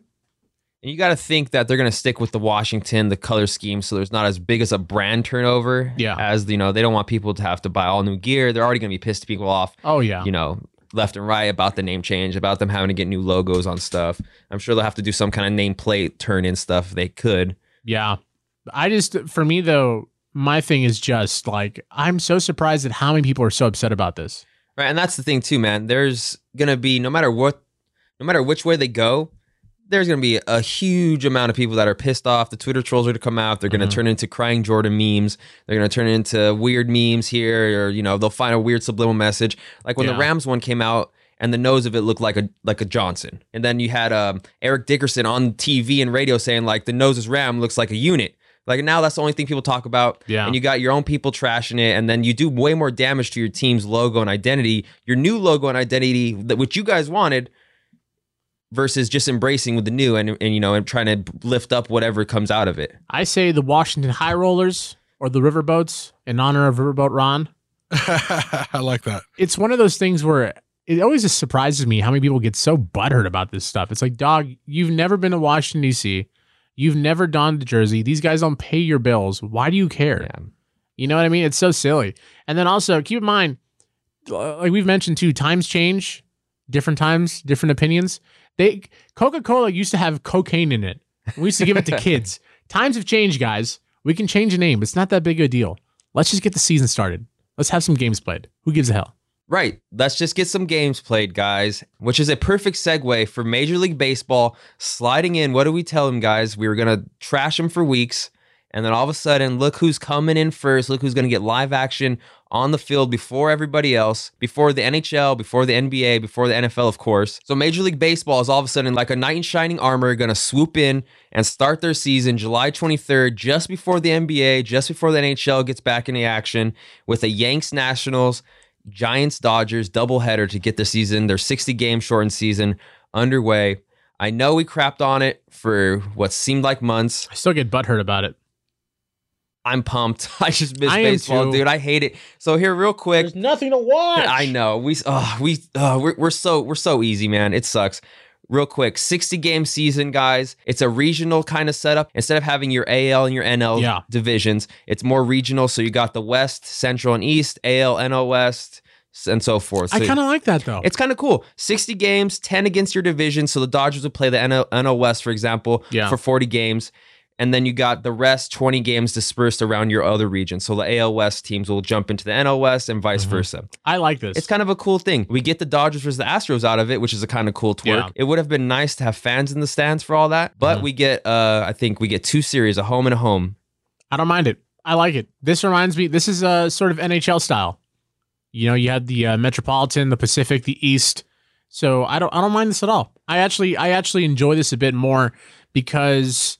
[SPEAKER 2] And you got to think that they're going to stick with the Washington, the color scheme, so there's not as big as a brand turnover.
[SPEAKER 3] Yeah.
[SPEAKER 2] As you know, they don't want people to have to buy all new gear. They're already going to be pissed people off.
[SPEAKER 3] oh yeah
[SPEAKER 2] You know, left and right about the name change, about them having to get new logos on stuff. I'm sure they'll have to do some kind of nameplate turn in stuff. if They could.
[SPEAKER 3] Yeah. I just, for me though, my thing is just like, I'm so surprised at how many people are so upset about this.
[SPEAKER 2] Right. And that's the thing too, man. There's gonna be no matter what no matter which way they go, there's gonna be a huge amount of people that are pissed off. The Twitter trolls are to come out. They're gonna
[SPEAKER 3] Mhm.
[SPEAKER 2] turn into crying Jordan memes. They're gonna turn into weird memes here, or you know, they'll find a weird subliminal message. Like when
[SPEAKER 3] Yeah.
[SPEAKER 2] the Rams one came out and the nose of it looked like a like a Johnson. And then you had um, Eric Dickerson on TV and radio saying like the nose is Ram looks like a unit. Like now that's the only thing people talk about.
[SPEAKER 3] Yeah.
[SPEAKER 2] And you got your own people trashing it, and then you do way more damage to your team's logo and identity, your new logo and identity that which you guys wanted, versus just embracing with the new and and you know and trying to lift up whatever comes out of it.
[SPEAKER 3] I say the Washington High Rollers or the Riverboats in honor of Riverboat Ron.
[SPEAKER 4] I like that.
[SPEAKER 3] It's one of those things where it always just surprises me how many people get so butthurt about this stuff. It's like, dog, you've never been to Washington, D.C., you've never donned the jersey. These guys don't pay your bills. Why do you care?
[SPEAKER 2] Yeah.
[SPEAKER 3] You know what I mean? It's so silly. And then also keep in mind, uh, like we've mentioned too, times change, different times, different opinions. They Coca Cola used to have cocaine in it. We used to give it to kids. Times have changed, guys. We can change a name. It's not that big of a deal. Let's just get the season started. Let's have some games played. Who gives a hell?
[SPEAKER 2] Right. Let's just get some games played, guys, which is a perfect segue for Major League Baseball sliding in. What do we tell them, guys? We were going to trash them for weeks. And then all of a sudden, look who's coming in first. Look who's going to get live action on the field before everybody else, before the NHL, before the NBA, before the NFL, of course. So Major League Baseball is all of a sudden like a knight in shining armor going to swoop in and start their season July 23rd, just before the NBA, just before the NHL gets back into action with the Yanks Nationals, Giants Dodgers doubleheader to get the season, their 60 game shortened season underway. I know we crapped on it for what seemed like months.
[SPEAKER 3] I still get butthurt about it.
[SPEAKER 2] I'm pumped. I just miss
[SPEAKER 3] I
[SPEAKER 2] baseball, dude. I hate it. So here, real quick, there's
[SPEAKER 3] nothing to watch.
[SPEAKER 2] I know we uh, we uh, we're, we're so we're so easy, man. It sucks. Real quick, 60 game season, guys. It's a regional kind of setup. Instead of having your AL and your NL
[SPEAKER 3] Yeah.
[SPEAKER 2] divisions, it's more regional. So you got the West, Central, and East, AL, NL West, and so forth.
[SPEAKER 3] I kind of like that though.
[SPEAKER 2] it's kind of cool. 60 games, 10 against your division. So the Dodgers would play the NL, NL West, for example,
[SPEAKER 3] Yeah.
[SPEAKER 2] for 40 games. And then you got the rest 20 games dispersed around your other region. So the AL West teams will jump into the NL West and vice
[SPEAKER 3] Mhm.
[SPEAKER 2] versa.
[SPEAKER 3] I like this.
[SPEAKER 2] It's kind of a cool thing. We get the Dodgers versus the Astros out of it, which is a kind of cool twerk.
[SPEAKER 3] Yeah.
[SPEAKER 2] It would have been nice to have fans in the stands for all that, but
[SPEAKER 3] Mhm.
[SPEAKER 2] we get, uh, I think we get two series, a home and a home.
[SPEAKER 3] I don't mind it. I like it. This reminds me. This is a sort of NHL style. You know, you had the uh, Metropolitan, the Pacific, the East. So I don't. I don't mind this at all. I actually, I actually enjoy this a bit more because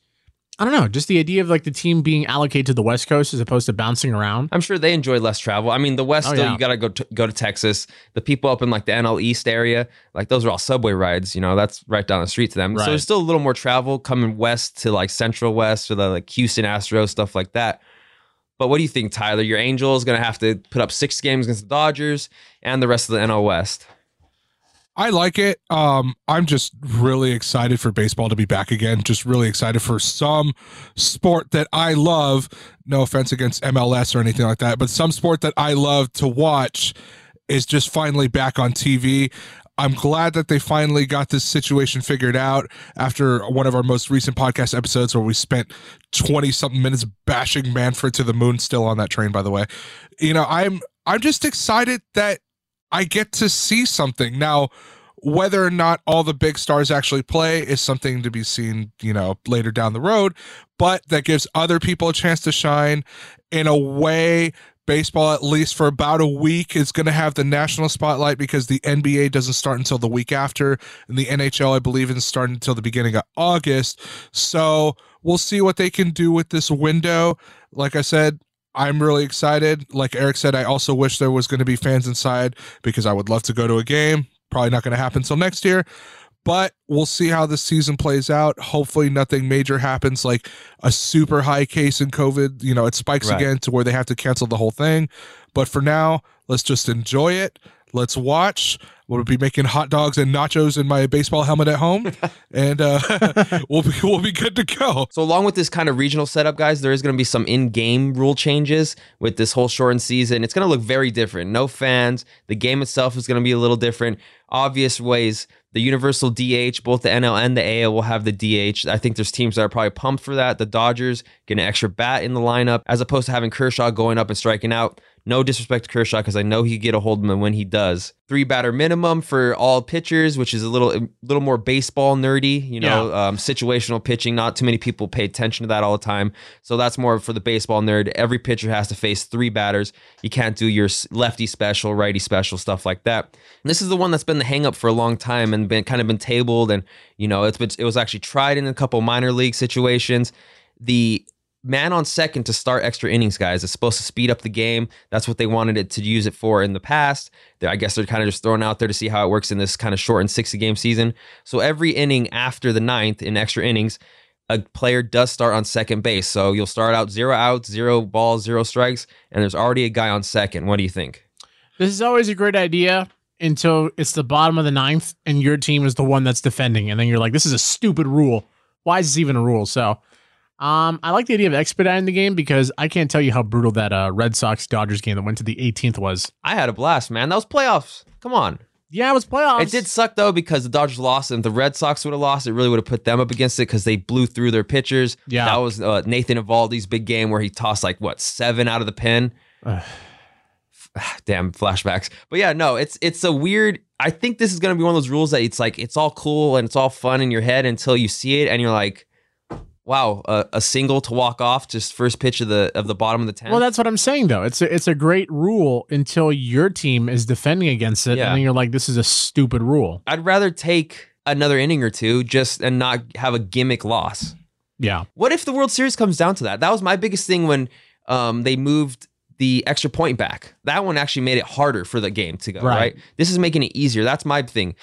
[SPEAKER 3] I don't know. Just the idea of like the team being allocated to the West Coast as opposed to bouncing around.
[SPEAKER 2] I'm sure they enjoy less travel. I mean, the West,
[SPEAKER 3] Oh,
[SPEAKER 2] though,
[SPEAKER 3] yeah.
[SPEAKER 2] you got to go to, go to Texas. The people up in like the NL East area, like those are all subway rides. You know, that's right down the street to them.
[SPEAKER 3] Right.
[SPEAKER 2] So there's still a little more travel coming west to like Central West or the like Houston Astros stuff like that. But what do you think, Tyler? Your Angels going to have to put up six games against the Dodgers and the rest of the NL West.
[SPEAKER 4] I like it. Um, I'm just really excited for baseball to be back again. Just really excited for some sport that I love. No offense against MLS or anything like that, but some sport that I love to watch is just finally back on TV. I'm glad that they finally got this situation figured out after one of our most recent podcast episodes where we spent 20 something minutes bashing Manfred to the moon still on that train by the way. You know, I'm I'm just excited that I get to see something. Now, whether or not all the big stars actually play is something to be seen, you know, later down the road, but that gives other people a chance to shine in a way baseball at least for about a week is going to have the national spotlight because the NBA doesn't start until the week after and the NHL I believe isn't starting until the beginning of August. So, we'll see what they can do with this window. Like I said, I'm really excited. Like Eric said, I also wish there was going to be fans inside because I would love to go to a game. Probably not going to happen until next year, but we'll see how the season plays out. Hopefully, nothing major happens like a super high case in COVID. You know, it spikes
[SPEAKER 2] Right.
[SPEAKER 4] again to where they have to cancel the whole thing. But for now, let's just enjoy it. Let's watch. We'll be making hot dogs and nachos in my baseball helmet at home, and uh, we'll be we'll be good to go.
[SPEAKER 2] So along with this kind of regional setup, guys, there is going to be some in-game rule changes with this whole shortened season. It's going to look very different. No fans. The game itself is going to be a little different. Obvious ways. The universal DH, both the NL and the AL will have the DH. I think there's teams that are probably pumped for that. The Dodgers get an extra bat in the lineup as opposed to having Kershaw going up and striking out. No disrespect to Kershaw because I know he get a hold of him when he does. Three batter minimum for all pitchers, which is a little a little more baseball nerdy. You know, um, situational pitching. Not too many people pay attention to that all the time. So that's more for the baseball nerd. Every pitcher has to face three batters. You can't do your lefty special, righty special, stuff like that. And this is the one that's been the hang up for a long time and been kind of been tabled. And you know, it's been it was actually tried in a couple minor league situations. The man on second to start extra innings, guys. It's supposed to speed up the game. That's what they wanted it to use it for in the past. I guess they're kind of just throwing out there to see how it works in this kind of shortened 60 game season. So every inning after the ninth in extra innings, a player does start on second base. So you'll start out zero outs, zero balls, zero strikes, and there's already a guy on second. What do you think?
[SPEAKER 3] This is always a great idea until it's the bottom of the ninth and your team is the one that's defending, and then you're like, "This is a stupid rule. Why is this even a rule?" So, um, I like the idea of expediting the game because I can't tell you how brutal that uh, Red Sox Dodgers game that went to the 18th was.
[SPEAKER 2] I had a blast, man. That was playoffs. Come on.
[SPEAKER 3] Yeah, it was playoffs.
[SPEAKER 2] It did suck though because the Dodgers lost, and if the Red Sox would have lost, it really would have put them up against it because they blew through their pitchers.
[SPEAKER 3] Yeah.
[SPEAKER 2] that was uh, Nathan Eovaldi's big game where he tossed like what seven out of the pen. Damn flashbacks. But yeah, no, it's it's a weird. I think this is gonna be one of those rules that it's like it's all cool and it's all fun in your head until you see it and you're like, wow, a, a single to walk off just first pitch of the of the bottom of the tenth.
[SPEAKER 3] Well, that's what I'm saying though. It's a, it's a great rule until your team is defending against it,
[SPEAKER 2] Yeah.
[SPEAKER 3] and then you're like, this is a stupid rule.
[SPEAKER 2] I'd rather take another inning or two just and not have a gimmick loss.
[SPEAKER 3] Yeah,
[SPEAKER 2] What if the World Series comes down to that? That was my biggest thing when um, they moved the extra point back. That one actually made it harder for the game to go,
[SPEAKER 3] Right.
[SPEAKER 2] right? This is making it easier. That's my thing.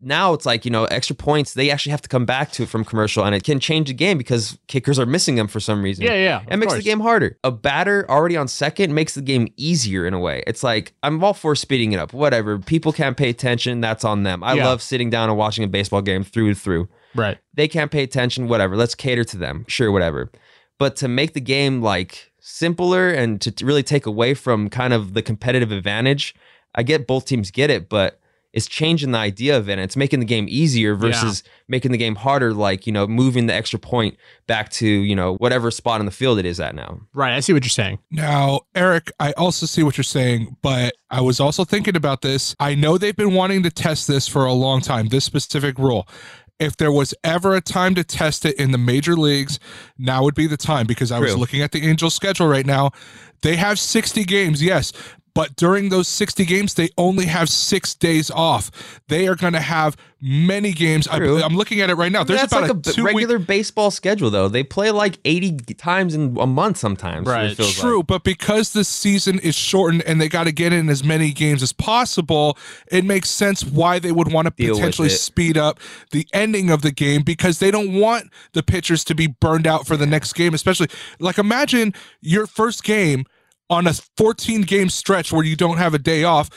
[SPEAKER 2] Now it's like, you know, extra points, they actually have to come back to it from commercial and it can change the game because kickers are missing them for some reason.
[SPEAKER 3] yeah, yeah.
[SPEAKER 2] It makes the game harder. A batter already on second makes the game easier in a way. It's like I'm all for speeding it up. Whatever. People can't pay attention. That's on them. I
[SPEAKER 3] Yeah.
[SPEAKER 2] love sitting down and watching a baseball game through and through
[SPEAKER 3] right.
[SPEAKER 2] they can't pay attention, whatever. Let's cater to them. Sure, whatever. But to make the game like simpler and to really take away from kind of the competitive advantage, I get both teams get it, but it's changing the idea of it. And it's making the game easier versus making the game harder, like, you know, moving the extra point back to, you know, whatever spot in the field it is at now.
[SPEAKER 3] Right. I see what you're saying.
[SPEAKER 4] Now, Eric, I also see what you're saying, but I was also thinking about this. I know they've been wanting to test this for a long time, this specific rule. If there was ever a time to test it in the major leagues, now would be the time because I was looking at the Angels schedule right now. They have 60 games, yes, but during those 60 games, they only have six days off. They are going to have many games. I,
[SPEAKER 2] True.
[SPEAKER 4] I'm looking at it right now. There's
[SPEAKER 2] That's
[SPEAKER 4] about
[SPEAKER 2] like a,
[SPEAKER 4] a,
[SPEAKER 2] b-
[SPEAKER 4] two week
[SPEAKER 2] regular baseball schedule, though. They play like 80 times in a month sometimes.
[SPEAKER 3] Right.
[SPEAKER 2] It feels
[SPEAKER 4] True,
[SPEAKER 2] like.
[SPEAKER 4] but because the season is shortened and they got to get in as many games as possible, it makes sense why they would want to
[SPEAKER 2] Deal
[SPEAKER 4] potentially speed up the ending of the game because they don't want the pitchers to be burned out for the next game, especially like imagine your first game on a 14 game stretch where you don't have a day off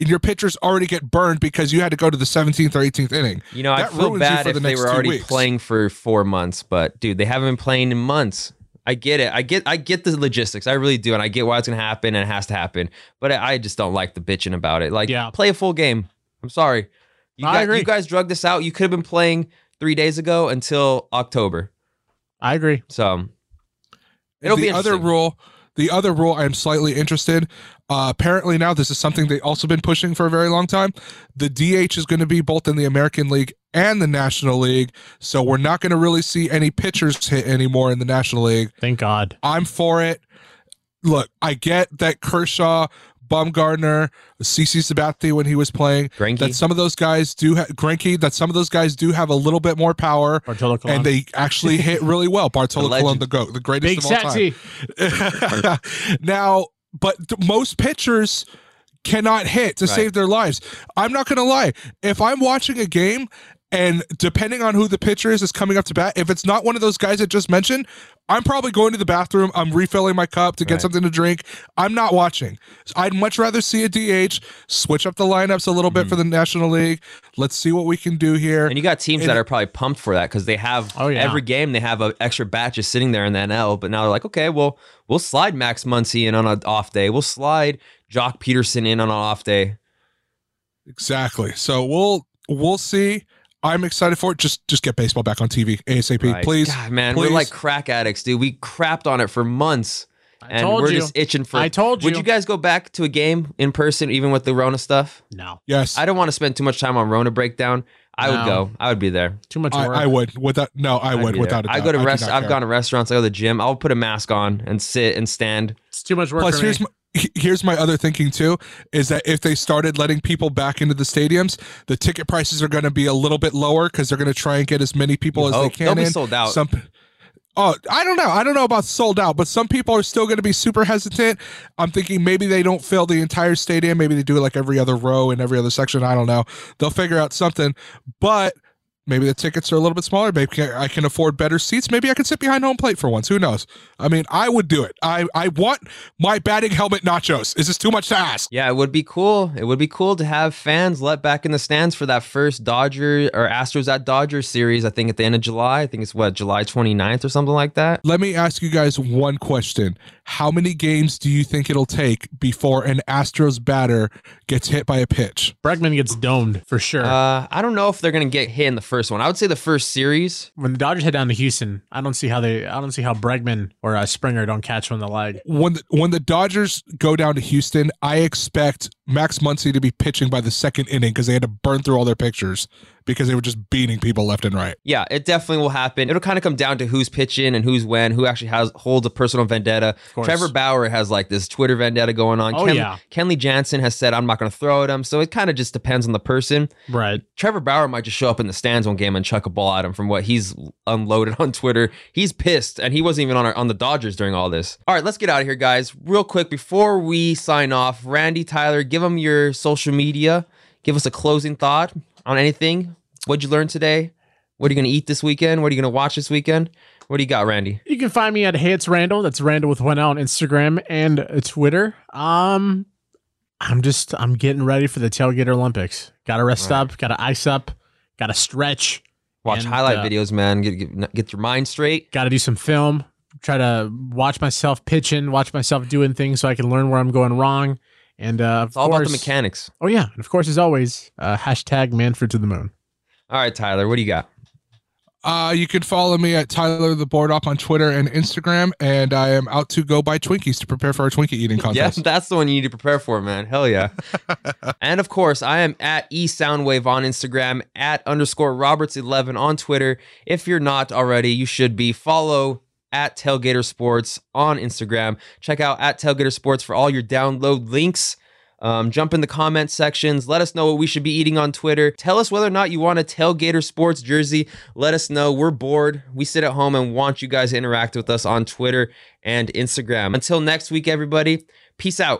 [SPEAKER 4] and your pitchers already get burned because you had to go to the 17th or 18th inning.
[SPEAKER 2] You know, I feel bad
[SPEAKER 4] for
[SPEAKER 2] if
[SPEAKER 4] the
[SPEAKER 2] they were already
[SPEAKER 4] weeks.
[SPEAKER 2] playing for four months, but dude, they haven't been playing in months. I get it. I get. I get the logistics. I really do, and I get why it's gonna happen and it has to happen. But I I just don't like the bitching about it. Like,
[SPEAKER 3] Yeah.
[SPEAKER 2] play a full game. I'm sorry. You
[SPEAKER 3] I
[SPEAKER 2] guys,
[SPEAKER 3] agree.
[SPEAKER 2] you guys drug this out. You could have been playing three days ago until October.
[SPEAKER 3] I agree.
[SPEAKER 2] So it'll
[SPEAKER 4] the
[SPEAKER 2] be
[SPEAKER 4] other rule the other rule i'm slightly interested uh, apparently now this is something they also been pushing for a very long time. The dh is going to be both in the american league and the national league so we're not going to really see any pitchers hit anymore in the national league.
[SPEAKER 3] Thank God.
[SPEAKER 4] i'm for it. Look i get that kershaw Bumgardner, CC Sabathia when he was playing,
[SPEAKER 2] Greinke.
[SPEAKER 4] that some of those guys do have Greinke, that some of those guys do have a little bit more power,
[SPEAKER 3] Bartolo Colon.
[SPEAKER 4] and they actually hit really well. Bartolo
[SPEAKER 2] The
[SPEAKER 4] Colon, the goat, the greatest
[SPEAKER 3] Big
[SPEAKER 4] of all time. Now, but th- most pitchers cannot hit to
[SPEAKER 2] Right.
[SPEAKER 4] save their lives. I'm not going to lie. If I'm watching a game and depending on who the pitcher is is coming up to bat, if it's not one of those guys I just mentioned, I'm probably going to the bathroom. I'm refilling my cup to get
[SPEAKER 2] Right.
[SPEAKER 4] something to drink. I'm not watching. I'd much rather see a DH switch up the lineups a little bit for the National League. Let's see what we can do here.
[SPEAKER 2] Mm-hmm. And you got teams
[SPEAKER 4] And-
[SPEAKER 2] that are probably pumped for that because they have
[SPEAKER 3] Oh, yeah.
[SPEAKER 2] every game they have an extra batch just sitting there in the NL. But now they're like, okay, well, we'll slide Max Muncy in on an off day. We'll slide Joc Pederson in on an off day.
[SPEAKER 4] Exactly. So we'll we'll see. I'm excited for it. Just just get baseball back on TV ASAP,
[SPEAKER 2] Right.
[SPEAKER 4] please.
[SPEAKER 2] God, man,
[SPEAKER 4] please.
[SPEAKER 2] we're like crack addicts, dude. We crapped on it for months.
[SPEAKER 3] I
[SPEAKER 2] and
[SPEAKER 3] told
[SPEAKER 2] we're
[SPEAKER 3] you.
[SPEAKER 2] just itching for
[SPEAKER 3] I told you.
[SPEAKER 2] Would
[SPEAKER 3] you.
[SPEAKER 2] you guys go back to a game in person, even with the Rona stuff?
[SPEAKER 3] no.
[SPEAKER 4] Yes,
[SPEAKER 2] I don't want to spend too much time on Rona breakdown. I would go. I would be there.
[SPEAKER 3] Too much
[SPEAKER 4] I,
[SPEAKER 3] work.
[SPEAKER 4] I would. Without no, I
[SPEAKER 2] I'd
[SPEAKER 4] would without a doubt.
[SPEAKER 2] I go to rest. I've
[SPEAKER 4] care.
[SPEAKER 2] gone to restaurants. I go to the gym. I'll put a mask on and sit and stand.
[SPEAKER 3] It's too much work
[SPEAKER 4] Plus,
[SPEAKER 3] for
[SPEAKER 4] here's
[SPEAKER 3] me.
[SPEAKER 4] my, here's my other thinking too is that if they started letting people back into the stadiums, the ticket prices are going to be a little bit lower because they're going to try and get as many people as they oh, can
[SPEAKER 2] They'll be
[SPEAKER 4] in.
[SPEAKER 2] sold out.
[SPEAKER 4] Some. Oh, I don't know. I don't know about sold out, but some people are still going to be super hesitant. I'm thinking maybe they don't fill the entire stadium. Maybe they do it like every other row and every other section. I don't know. They'll figure out something, but maybe the tickets are a little bit smaller. Maybe I can afford better seats. Maybe I can sit behind home plate for once. Who knows? I mean, I would do it. I I want my batting helmet nachos. Is this too much to ask?
[SPEAKER 2] Yeah, it would be cool. It would be cool to have fans let back in the stands for that first Dodger or Astros at Dodgers series. I think at the end of July. I think it's what July 29th or something like that.
[SPEAKER 4] Let me ask you guys one question. How many games do you think it'll take before an Astros batter gets hit by a pitch?
[SPEAKER 3] Bregman gets domed for sure.
[SPEAKER 2] Uh, I don't know if they're gonna get hit in the first one. I would say the first series.
[SPEAKER 3] When the Dodgers head down to Houston, I don't see how they. I don't see how Bregman or uh, Springer don't catch one in the leg.
[SPEAKER 4] When the, when the Dodgers go down to Houston, I expect Max Muncy to be pitching by the second inning because they had to burn through all their pictures because they were just beating people left and right.
[SPEAKER 2] Yeah, it definitely will happen. It'll kind of come down to who's pitching and who's when, who actually has holds a personal vendetta. Trevor Bauer has like this Twitter vendetta going on.
[SPEAKER 3] Oh, yeah.
[SPEAKER 2] Kenley Jansen has said, I'm not going to throw at him. So it kind of just depends on the person.
[SPEAKER 3] Right.
[SPEAKER 2] Trevor Bauer might just show up in the stands one game and chuck a ball at him from what he's unloaded on Twitter. He's pissed, and he wasn't even on our, on the Dodgers during all this. All right, let's get out of here, guys. Real quick before we sign off, Randy Tyler, give them your social media. Give us a closing thought on anything. What'd you learn today? What are you going to eat this weekend? What are you going to watch this weekend? What do you got, Randy?
[SPEAKER 3] You can find me at Hey It's Randall. That's Randall with one L on Instagram and Twitter. Um, I'm just I'm getting ready for the tailgater Olympics. Got to rest
[SPEAKER 2] Right.
[SPEAKER 3] up. Got to ice up. Got to stretch.
[SPEAKER 2] Watch
[SPEAKER 3] And,
[SPEAKER 2] highlight
[SPEAKER 3] uh,
[SPEAKER 2] videos, man. Get, get get your mind straight.
[SPEAKER 3] Got to do some film. Try to watch myself pitching. Watch myself doing things so I can learn where I'm going wrong. And uh, of
[SPEAKER 2] It's all about the mechanics.
[SPEAKER 3] Oh yeah, and of course, as always, uh, hashtag Manfred to the moon.
[SPEAKER 2] All right, Tyler, what do you got?
[SPEAKER 4] Uh, you can follow me at Tyler the Board Op on Twitter and Instagram, and I am out to go buy Twinkies to prepare for our Twinkie eating
[SPEAKER 2] Yeah,
[SPEAKER 4] contest.
[SPEAKER 2] that's the one you need to prepare for, man. Hell yeah. and of course, I am at eSoundwave on Instagram, at underscore Roberts11 on Twitter. If you're not already, you should be. Follow at Tailgater Sports on Instagram. Check out at Tailgater Sports for all your download links. Um, jump in the comment sections. Let us know what we should be eating on Twitter. Tell us whether or not you want a Tailgater Sports jersey. Let us know. We're bored. We sit at home and want you guys to interact with us on Twitter and Instagram. Until next week, everybody, peace out.